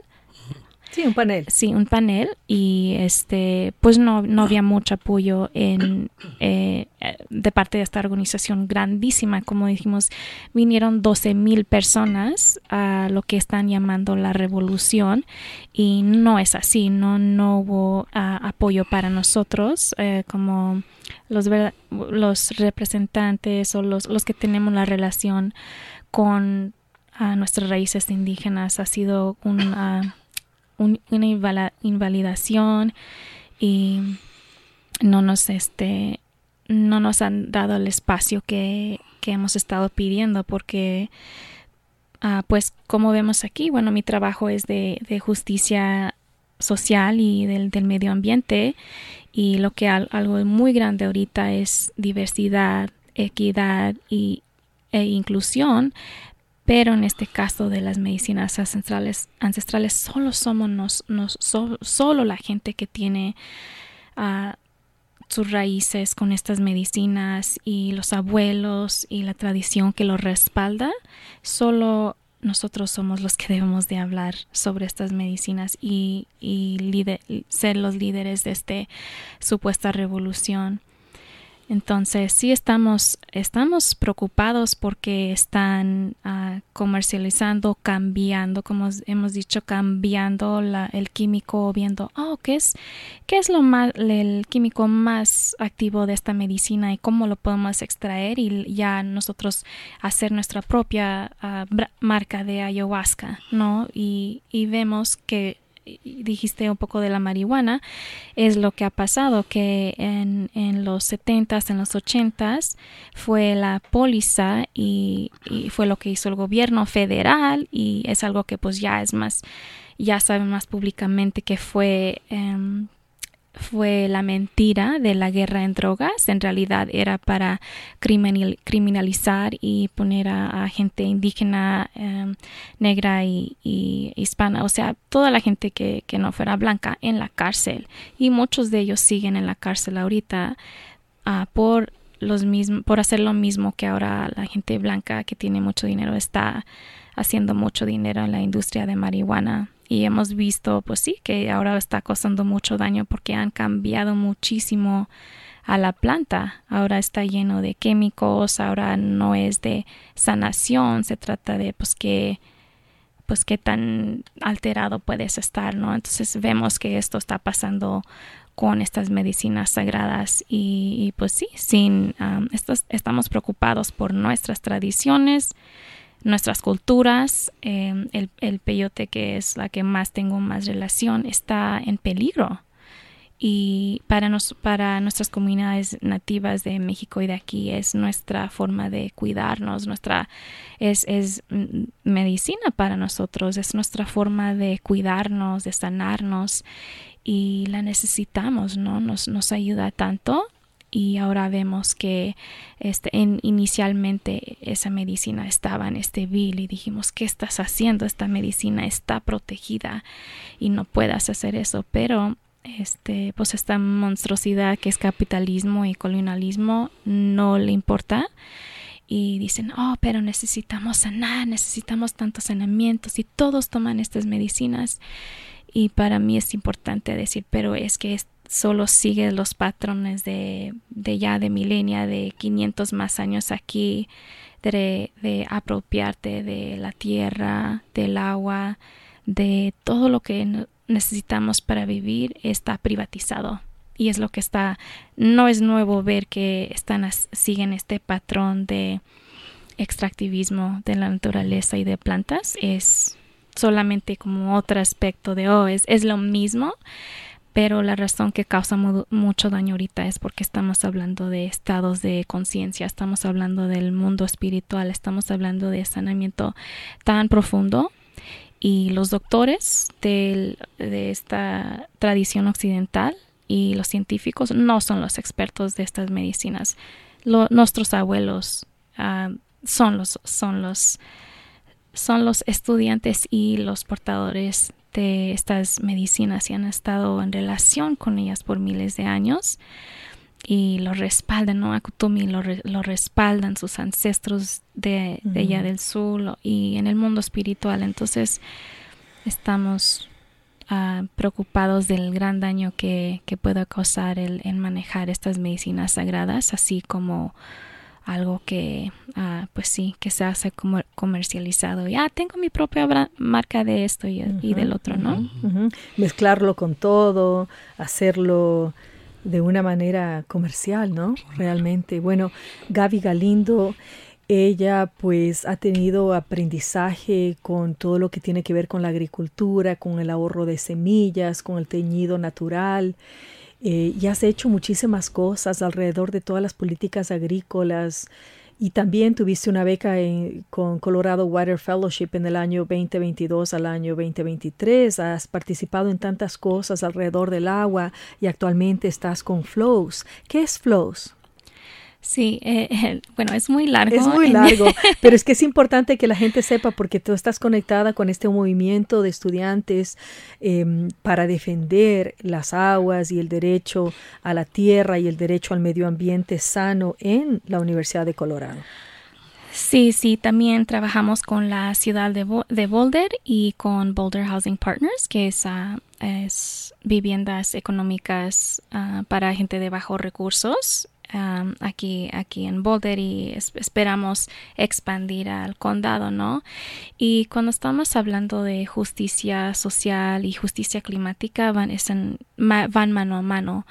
Sí, un panel. Sí, un panel y este, pues no, no había mucho apoyo en, eh, de parte de esta organización grandísima. Como dijimos, vinieron 12 mil personas a lo que están llamando la revolución y no es así, no, no hubo ah, apoyo para nosotros eh, como los, los representantes o los, los que tenemos la relación con a nuestras raíces indígenas ha sido una, una invalidación y no nos este no nos han dado el espacio que, que hemos estado pidiendo porque ah, pues como vemos aquí bueno mi trabajo es de, de justicia social y del, del, medio ambiente y lo que algo muy grande ahorita es diversidad equidad y, e inclusión pero en este caso de las medicinas ancestrales, ancestrales solo somos nos, nos, solo la gente que tiene uh, sus raíces con estas medicinas y los abuelos y la tradición que lo respalda, solo nosotros somos los que debemos de hablar sobre estas medicinas y, y ser los líderes de esta supuesta revolución. Entonces sí estamos, estamos preocupados porque están uh, comercializando, cambiando, como hemos dicho, cambiando la, el químico, viendo, oh, ¿qué es, qué es lo más, el químico más activo de esta medicina y cómo lo podemos extraer y ya nosotros hacer nuestra propia uh, marca de ayahuasca, ¿no? Y, y vemos que dijiste un poco de la marihuana, es lo que ha pasado, que en, en los 70s, en los 80s, fue la póliza y, fue lo que hizo el gobierno federal y es algo que pues ya es más, ya saben más públicamente que fue em, fue la mentira de la guerra en drogas. En realidad era para criminalizar y poner a, gente indígena, em, negra y, hispana, o sea, toda la gente que, no fuera blanca en la cárcel. Y muchos de ellos siguen en la cárcel ahorita ah, por los mismos, por hacer lo mismo que ahora la gente blanca que tiene mucho dinero está haciendo mucho dinero en la industria de marihuana y hemos visto pues sí que ahora está causando mucho daño porque han cambiado muchísimo a la planta. Ahora está lleno de químicos ahora no es de sanación se trata de pues que pues qué tan alterado puedes estar no entonces vemos que esto está pasando con estas medicinas sagradas y, pues sí sin estamos preocupados por nuestras tradiciones nuestras culturas, em, el, el, peyote que es la que más tengo más relación, está en peligro. y para, nos, para nuestras comunidades nativas de México y de aquí es nuestra forma de cuidarnos, nuestra es, es medicina para nosotros, es nuestra forma de cuidarnos, de sanarnos y la necesitamos, ¿no? Nos, nos ayuda tanto y ahora vemos que este, en, inicialmente esa medicina estaba en este bill y dijimos, ¿qué estás haciendo? Esta medicina está protegida y no puedas hacer eso, pero este, pues esta monstruosidad que es capitalismo y colonialismo no le importa y dicen, oh, pero necesitamos sanar, necesitamos tantos saneamientos y todos toman estas medicinas. Y para mí es importante decir, pero es que solo sigue los patrones de, de ya de milenia, de 500 más años aquí, de, de apropiarte de la tierra, del agua, de todo lo que necesitamos para vivir está privatizado. Y es lo que está no es nuevo ver que están siguen este patrón de extractivismo de la naturaleza y de plantas. Es solamente como otro aspecto de oh es, es lo mismo pero la razón que causa mucho daño ahorita es porque estamos hablando de estados de conciencia, estamos hablando del mundo espiritual, estamos hablando de sanamiento tan profundo y los doctores de esta tradición occidental y los científicos no son los expertos de estas medicinas. nuestros abuelos ah, son los son los son los estudiantes y los portadores estas medicinas y han estado en relación con ellas por miles de años y lo respaldan, ¿no? Akutumi lo, lo respaldan sus ancestros de, de allá del sur y en el mundo espiritual. Entonces estamos uh, preocupados del gran daño que, que puede causar el, el, manejar estas medicinas sagradas, así como algo que, uh, pues sí, que se hace como comercializado. Ya tengo mi propia marca de esto y, y del otro, ¿no? Mezclarlo con todo, hacerlo de una manera comercial, ¿no? Realmente. Bueno, Gaby Galindo, ella pues ha tenido aprendizaje con todo lo que tiene que ver con la agricultura, con el ahorro de semillas, con el teñido natural. Eh, y has hecho muchísimas cosas alrededor de todas las políticas agrícolas y también tuviste una beca con Colorado Water Fellowship en el año 2022 al año 2023. Has participado en tantas cosas alrededor del agua y actualmente estás con Flows. ¿Qué es Flows? Sí, eh, eh, bueno, es muy largo. Es muy largo, pero es que es importante que la gente sepa porque tú estás conectada con este movimiento de estudiantes em, para defender las aguas y el derecho a la tierra y el derecho al medio ambiente sano en la Universidad de Colorado. Sí, sí, también trabajamos con la ciudad de, de Boulder y con Boulder Housing Partners, que es, uh, es viviendas económicas uh, para gente de bajos recursos aquí, aquí en Boulder y esperamos expandir al condado, ¿no? Y cuando estamos hablando de justicia social y justicia climática, van, van mano a mano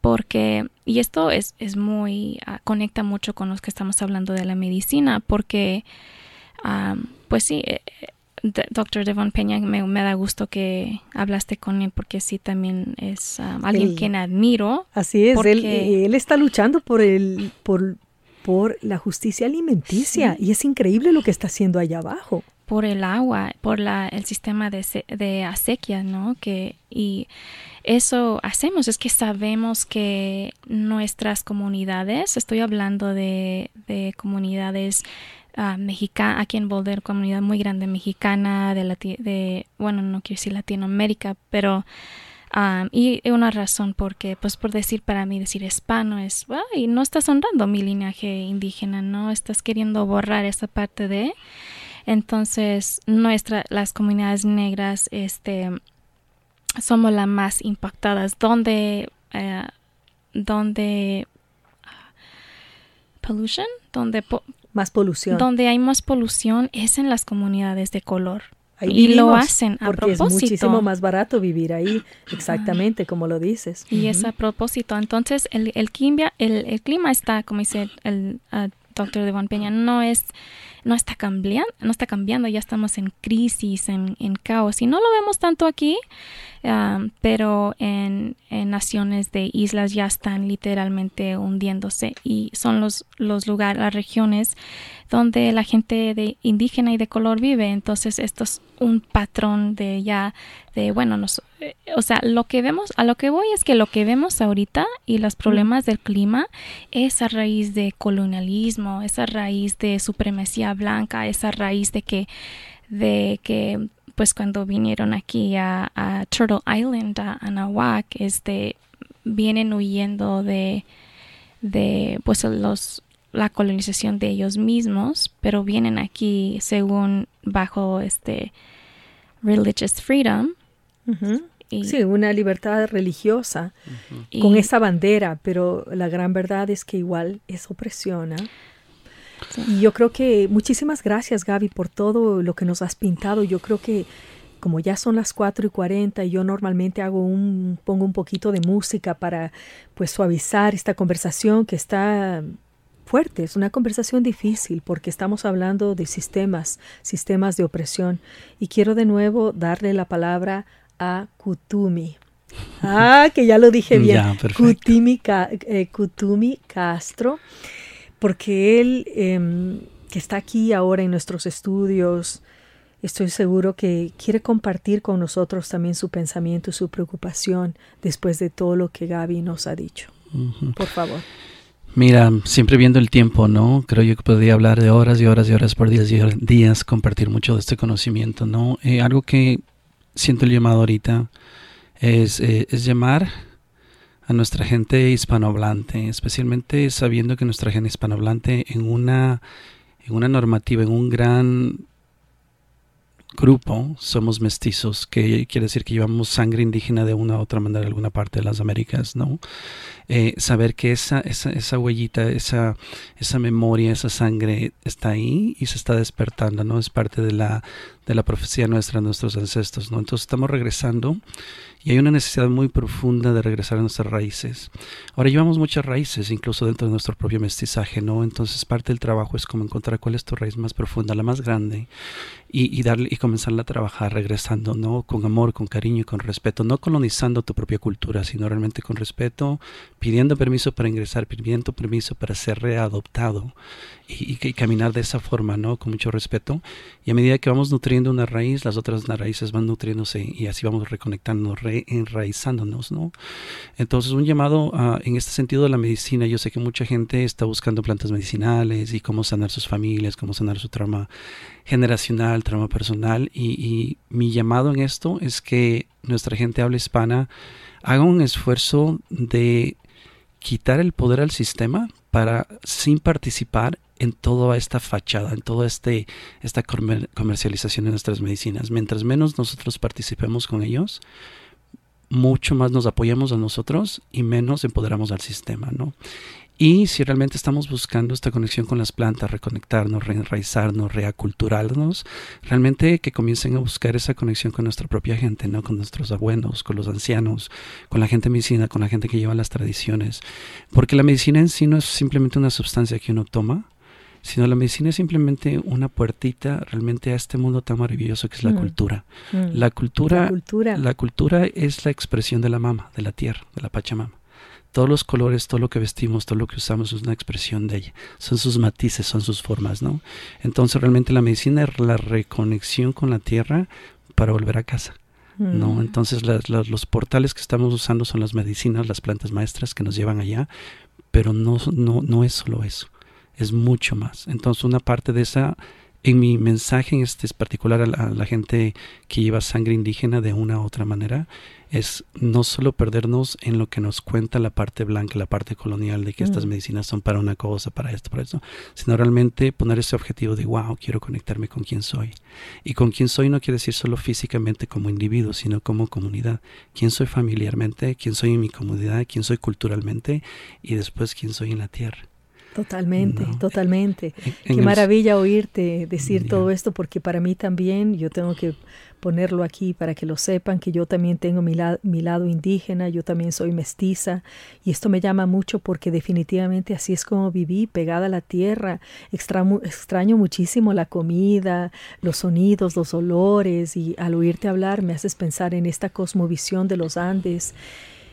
porque, y esto es, es muy, ah, conecta mucho con los que estamos hablando de la medicina, porque, pues sí, eh, Doctor Devon Peña, me, me, da gusto que hablaste con él porque sí también es um, alguien quien admiro. Así es, él, él, está luchando por el, por, por la justicia alimenticia y es increíble lo que está haciendo allá abajo. Por el agua, por la, el sistema de, de acequia, ¿no? Que, y eso hacemos, es que sabemos que nuestras comunidades, estoy hablando de, de comunidades uh, aquí en Boulder, comunidad muy grande mexicana, de, de bueno, no quiero decir Latinoamérica, pero um, y una razón porque, pues por decir para mí, decir hispano es, y no estás honrando mi linaje indígena, no estás queriendo borrar esa parte de, entonces nuestra, las comunidades negras, este, somos las más impactadas, donde, uh, donde ah, pollution, donde más polución. Donde hay más polución es en las comunidades de color. y lo hacen a porque propósito. es muchísimo más barato vivir ahí, exactamente como lo dices. Y es a propósito. Entonces, el, el, clima, el, el clima está, como dice el uh, doctor Devon Peña, no es no está cambiando, no está cambiando, ya estamos en crisis, en, en caos. Y no lo vemos tanto aquí, pero en, en, naciones de islas ya están literalmente hundiéndose y son los, los lugares, las regiones donde la gente de indígena y de color vive. Entonces esto es un patrón de ya, de bueno, nos, eh, o sea, lo que vemos, a lo que voy es que lo que vemos ahorita y los problemas del clima es a raíz de colonialismo, es a raíz de supremacía blanca, es a raíz de que, de que pues cuando vinieron aquí a, Turtle Island, a, a este, vienen huyendo de, de pues los la colonización de ellos mismos, pero vienen aquí según bajo este religious freedom. sí, una libertad religiosa con esa bandera, pero la gran verdad es que igual es opresión. Y yo creo que muchísimas gracias Gaby por todo lo que nos has pintado. Yo creo que como ya son las 4 y 40 y yo normalmente hago un, pongo un poquito de música para pues suavizar esta conversación que está fuerte, es una conversación difícil porque estamos hablando de sistemas, sistemas de opresión. Y quiero de nuevo darle la palabra a Kutumi. Ah, que ya lo dije bien. Kutumi, eh, Kutumi, Castro, porque él, em, que está aquí ahora en nuestros estudios, estoy seguro que quiere compartir con nosotros también su pensamiento y su preocupación después de todo lo que Gaby nos ha dicho. Por favor. Mira, siempre viendo el tiempo, ¿no? Creo yo que podría hablar de horas y horas y horas por días y días, compartir mucho de este conocimiento, ¿no? Eh, algo que siento el llamado ahorita es, eh, es llamar a nuestra gente hispanohablante, especialmente sabiendo que nuestra gente hispanohablante en una, en una normativa, en un gran grupo somos mestizos, que quiere decir que llevamos sangre indígena de una u otra manera en alguna parte de las Américas, ¿no? Eh, saber que esa, esa, esa huellita, esa, esa memoria, esa sangre está ahí y se está despertando, ¿no? Es parte de la, de la profecía nuestra, nuestros ancestros, ¿no? Entonces estamos regresando y hay una necesidad muy profunda de regresar a nuestras raíces. Ahora llevamos muchas raíces, incluso dentro de nuestro propio mestizaje, ¿no? Entonces parte del trabajo es como encontrar cuál es tu raíz más profunda, la más grande, y, y darle y comenzarla a trabajar regresando, ¿no? Con amor, con cariño y con respeto, no colonizando tu propia cultura, sino realmente con respeto, pidiendo permiso para ingresar, pidiendo permiso para ser readoptado y, y, caminar de esa forma, ¿no? Con mucho respeto. Y a medida que vamos nutriendo una raíz, las otras raíces van nutriéndose y así vamos reconectándonos, enraizándonos, ¿no? Entonces, un llamado en este sentido de la medicina, yo sé que mucha gente está buscando plantas medicinales y cómo sanar sus familias, cómo sanar su trauma generacional, trauma personal, y, mi llamado en esto es que nuestra gente habla hispana haga un esfuerzo de quitar el poder al sistema para sin participar en toda esta fachada, en toda este, esta comercialización de nuestras medicinas. Mientras menos nosotros participemos con ellos, mucho más nos apoyamos a nosotros y menos empoderamos al sistema, ¿no? Y si realmente estamos buscando esta conexión con las plantas, reconectarnos, reenraizarnos, reaculturarnos, realmente que comiencen a buscar esa conexión con nuestra propia gente, ¿no? Con nuestros abuelos, con los ancianos, con la gente medicina, con la gente que lleva las tradiciones. Porque la medicina en sí no es simplemente una sustancia que uno toma, sino la medicina es simplemente una puertita realmente a este mundo tan maravilloso que es la, mm. cultura. Mm. La cultura. La cultura. La cultura es la expresión de la mama, de la tierra, de la Pachamama. Todos los colores, todo lo que vestimos, todo lo que usamos es una expresión de ella. Son sus matices, son sus formas, ¿no? Entonces realmente la medicina es la reconexión con la tierra para volver a casa. ¿no? Mm. Entonces los portales que estamos usando son las medicinas, las plantas maestras que nos llevan allá, pero no, no, no es solo eso es mucho más. Entonces una parte de esa, en mi mensaje este es particular a la, gente que lleva sangre indígena de una u otra manera, es no solo perdernos en lo que nos cuenta la parte blanca, la parte colonial de que estas mm. medicinas son para una cosa, para esto, para eso, sino realmente poner ese objetivo de, wow, quiero conectarme con quién soy. Y con quién soy no quiere decir solo físicamente como individuo, sino como comunidad. Quién soy familiarmente, quién soy en mi comunidad, quién soy culturalmente y después quién soy en la tierra. Totalmente, totalmente. Qué maravilla oírte decir todo esto porque para mí también, yo tengo que ponerlo aquí para que lo sepan, que yo también tengo mi, mi lado indígena, yo también soy mestiza y esto me llama mucho porque definitivamente así es como viví, pegada a la tierra. extraño muchísimo la comida, los sonidos, los olores y al oírte hablar me haces pensar en esta cosmovisión de los Andes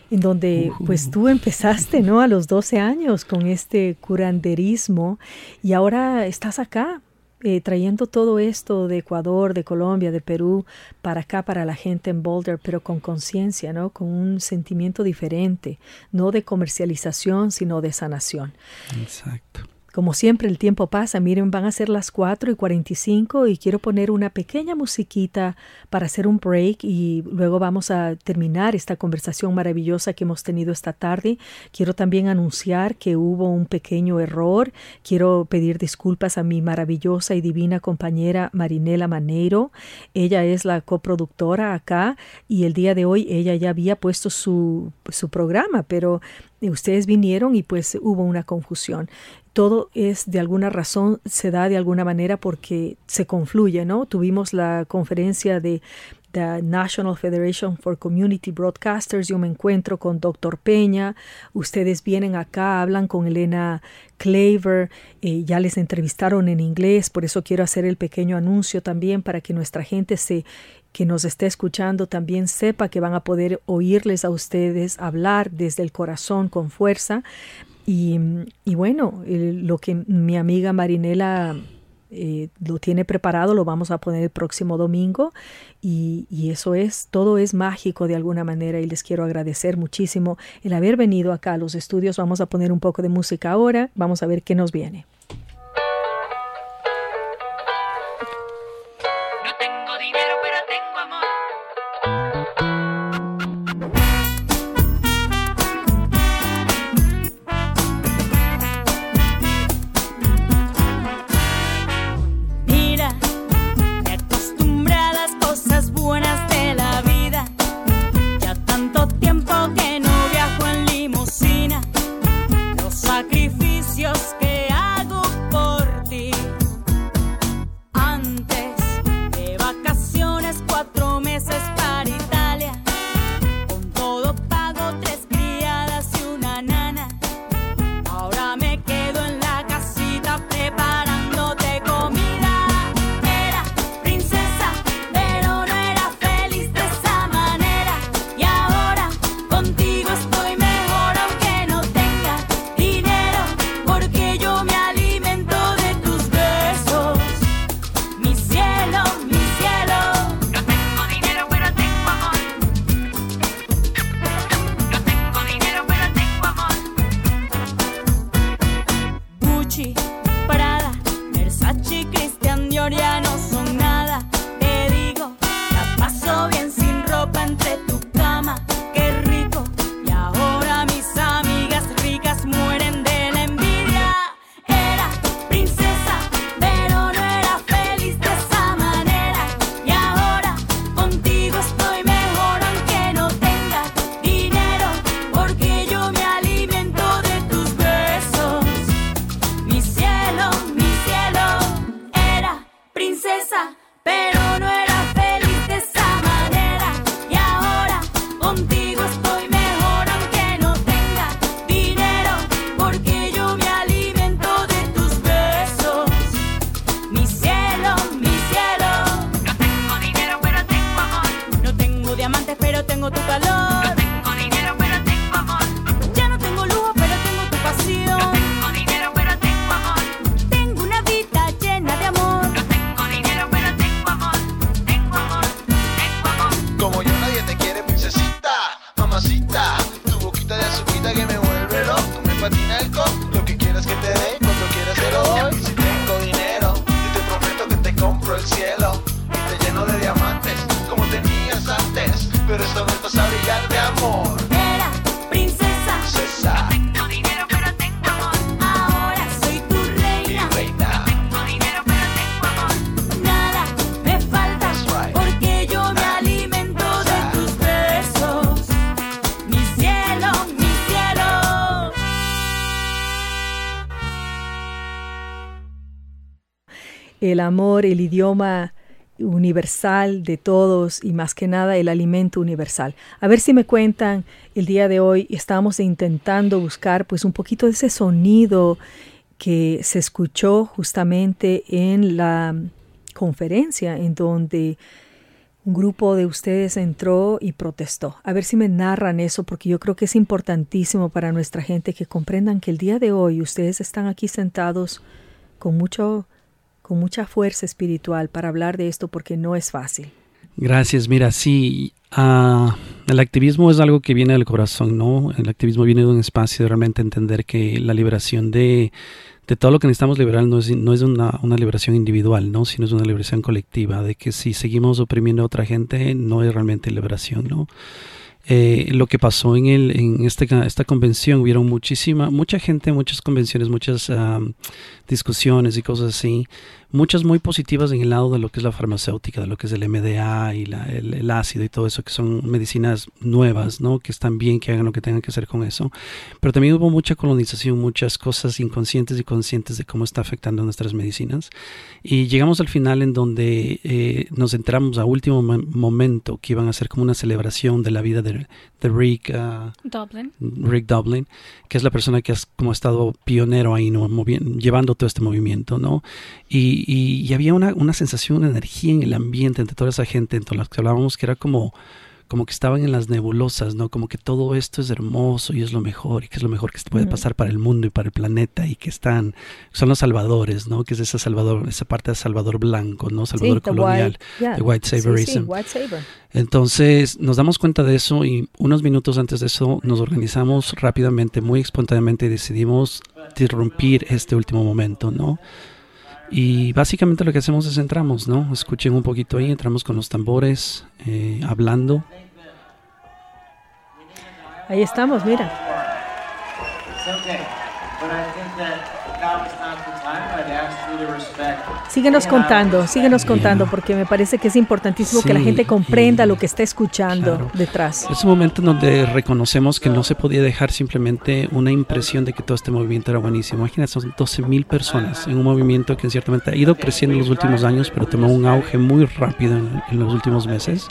en donde pues tú empezaste, ¿no? A los 12 años con este curanderismo y ahora estás acá eh, trayendo todo esto de Ecuador, de Colombia, de Perú, para acá, para la gente en Boulder, pero con conciencia, ¿no? Con un sentimiento diferente, no de comercialización, sino de sanación. Exacto. Como siempre el tiempo pasa, miren, van a ser las 4 y 45 y quiero poner una pequeña musiquita para hacer un break y luego vamos a terminar esta conversación maravillosa que hemos tenido esta tarde. Quiero también anunciar que hubo un pequeño error. Quiero pedir disculpas a mi maravillosa y divina compañera Marinela Maneiro. Ella es la coproductora acá y el día de hoy ella ya había puesto su, su programa, pero ustedes vinieron y pues hubo una confusión todo es de alguna razón, se da de alguna manera porque se confluye, ¿no? Tuvimos la conferencia de the National Federation for Community Broadcasters, yo me encuentro con Dr. Peña, ustedes vienen acá, hablan con Elena Claver, eh, ya les entrevistaron en inglés, por eso quiero hacer el pequeño anuncio también para que nuestra gente se que nos esté escuchando también sepa que van a poder oírles a ustedes hablar desde el corazón con fuerza. Y, bueno, lo que mi amiga Marinela eh, lo tiene preparado, lo vamos a poner el próximo domingo y, y, eso es, todo es mágico de alguna manera y les quiero agradecer muchísimo el haber venido acá a los estudios. Vamos a poner un poco de música ahora, vamos a ver qué nos viene. El amor, el idioma universal de todos y más que nada el alimento universal. A ver si me cuentan el día de hoy, estamos intentando buscar pues un poquito de ese sonido que se escuchó justamente en la conferencia en donde un grupo de ustedes entró y protestó. A ver si me narran eso, porque yo creo que es importantísimo para nuestra gente que comprendan que el día de hoy ustedes están aquí sentados con mucho con mucha fuerza espiritual para hablar de esto porque no es fácil. Gracias, mira, sí, uh, el activismo es algo que viene del corazón, ¿no? El activismo viene de un espacio de realmente entender que la liberación de, de todo lo que necesitamos liberar no es, no es una, una, liberación individual, ¿no? sino es una liberación colectiva, de que si seguimos oprimiendo a otra gente no es realmente liberación, ¿no? Eh, lo que pasó en, el, en este, esta convención, hubieron muchísima, mucha gente, muchas convenciones, muchas discusiones y cosas así, muchas muy positivas en el lado de lo que es la farmacéutica, de lo que es el MDA y la, el, ácido y todo eso, que son medicinas nuevas, ¿no? Que están bien, que hagan lo que tengan que hacer con eso. Pero también hubo mucha colonización, muchas cosas inconscientes y conscientes de cómo está afectando nuestras medicinas. Y llegamos al final en donde eh, nos entramos a último momento, que iban a ser como una celebración de la vida de, de Rick, uh, Dublin. Rick Dublin, que es la persona que ha como estado pionero ahí, ¿no? llevando todo este movimiento, ¿no? Y y, había una, una, sensación de energía en el ambiente entre toda esa gente, entre las que hablábamos, que era como, como que estaban en las nebulosas, ¿no? Como que todo esto es hermoso y es lo mejor y que es lo mejor que se puede pasar para el mundo y para el planeta y que están, son los salvadores, ¿no? Que es esa Salvador, esa parte de Salvador blanco, ¿no? Salvador colonial, de white saverism. Entonces nos damos cuenta de eso y unos minutos antes de eso nos organizamos rápidamente, muy espontáneamente y decidimos interrumpir este último momento, ¿no? Y básicamente lo que hacemos es entramos, ¿no? Escuchen un poquito ahí, entramos con los tambores, eh, hablando. Ahí estamos, mira. Síguenos contando, síguenos contando, porque me parece que es importantísimo que la gente comprenda lo que está escuchando detrás. Es un momento en donde reconocemos que no se podía dejar simplemente una impresión de que todo este movimiento era buenísimo. Imagínate, son 12 mil personas en un movimiento que ciertamente ha ido creciendo en los últimos años, pero tomó un auge muy rápido en los últimos meses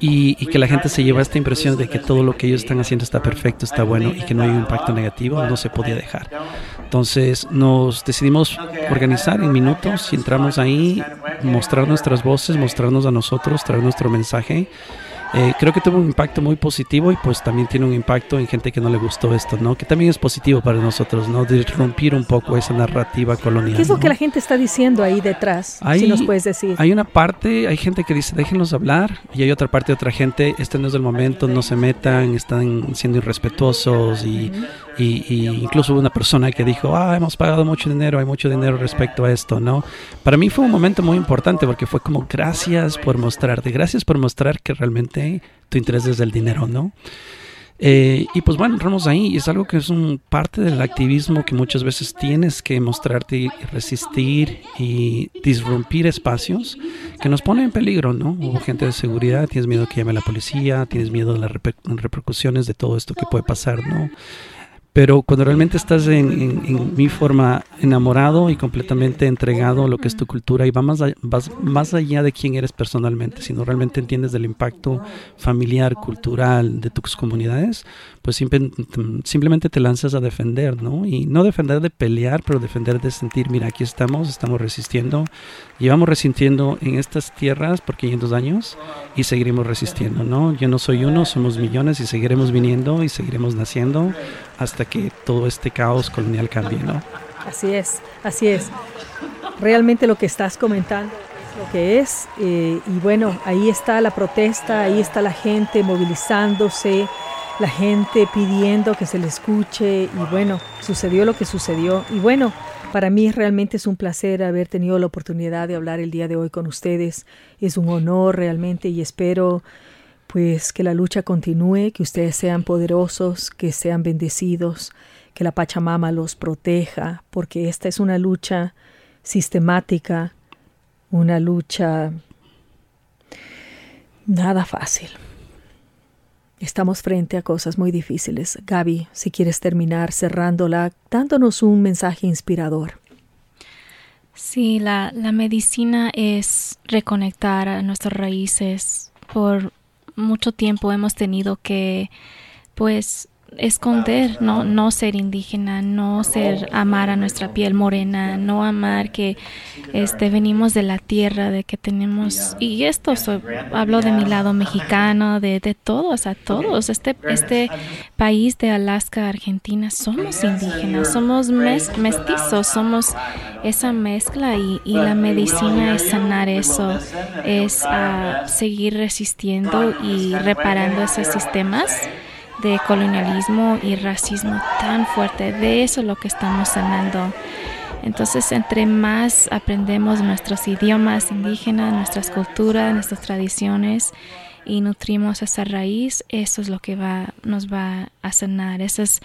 y, que la gente se lleva esta impresión de que todo lo que ellos están haciendo está perfecto, está bueno y que no hay un impacto negativo, no se podía dejar. Entonces nos decidimos organizar en minutos y entramos ahí, mostrar nuestras voces, mostrarnos a nosotros, traer nuestro mensaje eh, creo que tuvo un impacto muy positivo y pues también tiene un impacto en gente que no le gustó esto, ¿no? Que también es positivo para nosotros, ¿no? De romper un poco esa narrativa colonial. ¿Qué es lo que la gente está diciendo ahí detrás? si nos puedes decir. Hay una parte, hay gente que dice, déjenos hablar, y hay otra parte de otra gente, este no es el momento, no se metan, están siendo irrespetuosos y, y, incluso hubo una persona que dijo, ah, hemos pagado mucho dinero, hay mucho dinero respecto a esto, ¿no? Para mí fue un momento muy importante porque fue como gracias por mostrarte, gracias por mostrar que realmente tu interés es el dinero, ¿no? Eh, y pues bueno, entramos ahí y es algo que es un parte del activismo que muchas veces tienes que mostrarte y resistir y disrumpir espacios que nos ponen en peligro, ¿no? Hubo gente de seguridad, tienes miedo que llame la policía, tienes miedo de las repercusiones de todo esto que puede pasar, ¿no? Pero cuando realmente estás en, mi forma enamorado y completamente entregado a lo que es tu cultura y va más, vas más allá de quién eres personalmente, sino realmente entiendes del impacto familiar, cultural de tus comunidades, pues simplemente te lanzas a defender, ¿no? Y no defender de pelear, pero defender de sentir, mira, aquí estamos, estamos resistiendo, llevamos resistiendo en estas tierras por 500 años y seguiremos resistiendo, ¿no? Yo no soy uno, somos millones y seguiremos viniendo y seguiremos naciendo hasta que todo este caos colonial cambie, ¿no? Así es, así es. Realmente lo que estás comentando lo que es. Eh, y bueno, ahí está la protesta, ahí está la gente movilizándose, la gente pidiendo que se le escuche. Y bueno, sucedió lo que sucedió. Y bueno, para mí realmente es un placer haber tenido la oportunidad de hablar el día de hoy con ustedes. Es un honor realmente y espero pues que la lucha continúe, que ustedes sean poderosos, que sean bendecidos, que la Pachamama los proteja, porque esta es una lucha sistemática, una lucha nada fácil. Estamos frente a cosas muy difíciles. Gaby, si quieres terminar cerrándola, dándonos un mensaje inspirador. Sí, la, la medicina es reconectar a nuestras raíces. Por mucho tiempo hemos tenido que, pues, esconder, no, no ser indígena, no ser amar a nuestra piel morena, no amar que este venimos de la tierra, de que tenemos y esto hablo de mi lado mexicano, de, de todos, a todos, este este país de Alaska, Argentina, somos indígenas, somos mestizos, somos esa mezcla y, y, la medicina es sanar eso, es ah, seguir resistiendo y reparando esos sistemas de colonialismo y racismo tan fuerte. De eso es lo que estamos sanando. Entonces, entre más aprendemos nuestros idiomas indígenas, nuestras culturas, nuestras tradiciones y nutrimos esa raíz, eso es lo que va, nos va a sanar. Esa es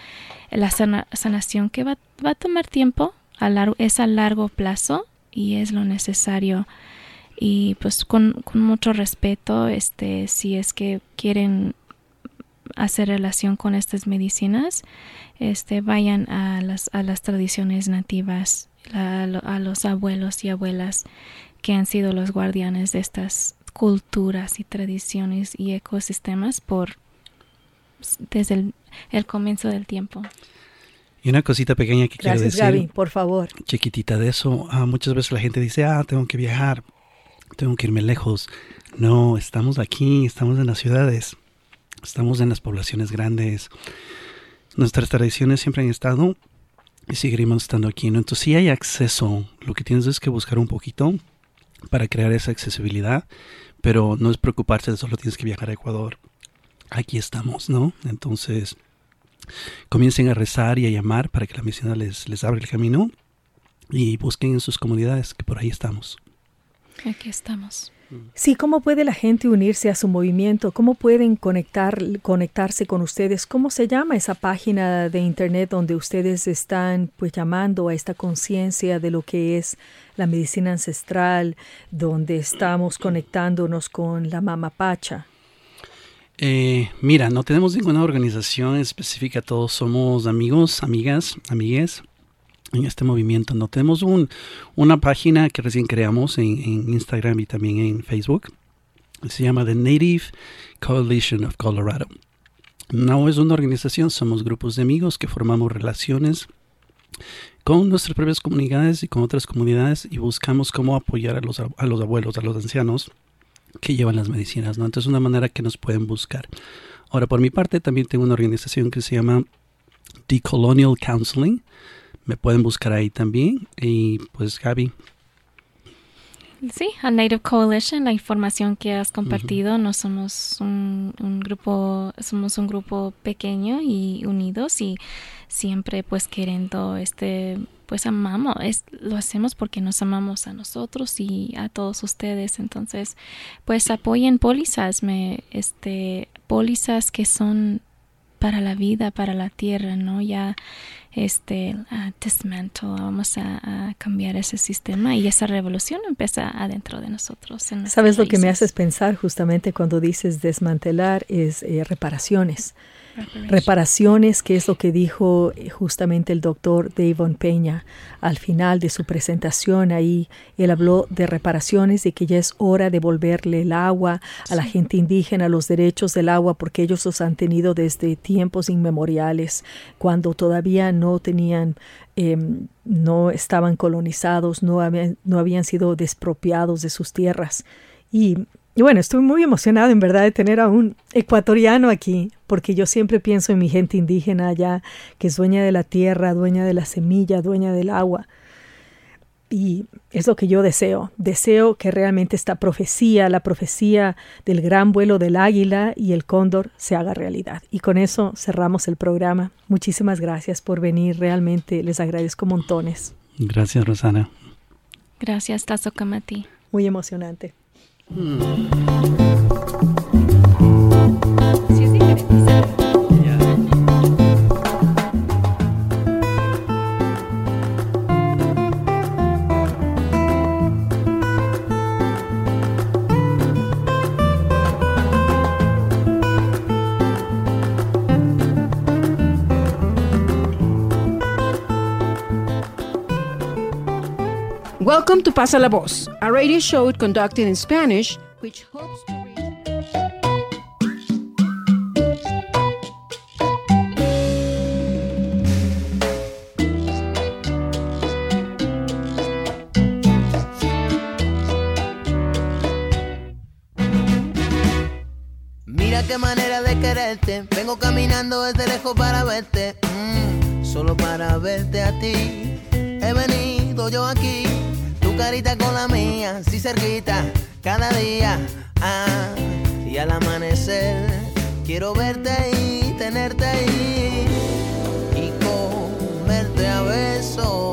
la sanación que va, va, a tomar tiempo, a largo, es a largo plazo y es lo necesario. Y pues con, con mucho respeto, este, si es que quieren hacer relación con estas medicinas, este, vayan a las, a las tradiciones nativas, a, a los abuelos y abuelas que han sido los guardianes de estas culturas y tradiciones y ecosistemas por desde el, comienzo del tiempo. Y una cosita pequeña que quiero decir. Gaby, por favor. Chiquitita de eso. Ah, muchas veces la gente dice, ah, tengo que viajar, tengo que irme lejos. No, estamos aquí, estamos en las ciudades. Estamos en las poblaciones grandes. Nuestras tradiciones siempre han estado y seguiremos estando aquí. ¿no? Entonces, si hay acceso, lo que tienes es que buscar un poquito para crear esa accesibilidad, pero no es preocuparse solo tienes que viajar a Ecuador. Aquí estamos, ¿no? Entonces, comiencen a rezar y a llamar para que la misión les, les abra el camino y busquen en sus comunidades, que por ahí estamos. Aquí estamos. Sí, ¿cómo puede la gente unirse a su movimiento? ¿Cómo pueden conectar, conectarse con ustedes? ¿Cómo se llama esa página de internet donde ustedes están pues llamando a esta conciencia de lo que es la medicina ancestral, donde estamos conectándonos con la Mama Pacha? Eh, mira, no tenemos ninguna organización específica, todos somos amigos, amigas, amigues en este movimiento. No tenemos un, una página que recién creamos en, Instagram y también en Facebook. Se llama The Native Coalition of Colorado. No es una organización, somos grupos de amigos que formamos relaciones con nuestras propias comunidades y con otras comunidades y buscamos cómo apoyar a los, a los abuelos, a los ancianos que llevan las medicinas. ¿no? Entonces, una manera que nos pueden buscar. Ahora, por mi parte, también tengo una organización que se llama Decolonial Counseling me pueden buscar ahí también. Y pues Gaby. Sí, a Native Coalition, la información que has compartido, no somos un, un, grupo, somos un grupo pequeño y unidos y siempre pues queriendo este pues amamos, es, lo hacemos porque nos amamos a nosotros y a todos ustedes. Entonces, pues apoyen pólizas, me, este, pólizas que son para la vida, para la tierra, ¿no? Ya este uh, vamos a, cambiar ese sistema y esa revolución empieza adentro de nosotros. ¿Sabes lo que me haces pensar justamente cuando dices desmantelar es eh, reparaciones? Reparaciones, que es lo que dijo eh, justamente el doctor Davon Peña al final de su presentación. Ahí él habló de reparaciones, de que ya es hora de devolverle el agua a la gente indígena, los derechos del agua, porque ellos los han tenido desde tiempos inmemoriales, cuando todavía no tenían em, no estaban colonizados, no habían, no habían sido despropiados de sus tierras. Y y bueno, estoy muy emocionado en verdad de tener a un ecuatoriano aquí, porque yo siempre pienso en mi gente indígena allá, que es dueña de la tierra, dueña de la semilla, dueña del agua. Y es lo que yo deseo. Deseo que realmente esta profecía, la profecía del gran vuelo del águila y el cóndor, se haga realidad. Y con eso cerramos el programa. Muchísimas gracias por venir. Realmente les agradezco montones. Gracias, Rosana. Gracias, Tazo Kamati. Muy emocionante. Hmm. Welcome to Pasa la Voz, a radio show conducted in Spanish, which hopes to Vengo caminando desde lejos para verte. Mm, solo para verte a ti. He venido yo aquí. Tu carita con la mía. Si cerquita. Cada día. Ah, y al amanecer. Quiero verte ahí. Tenerte ahí. Y comerte a besos.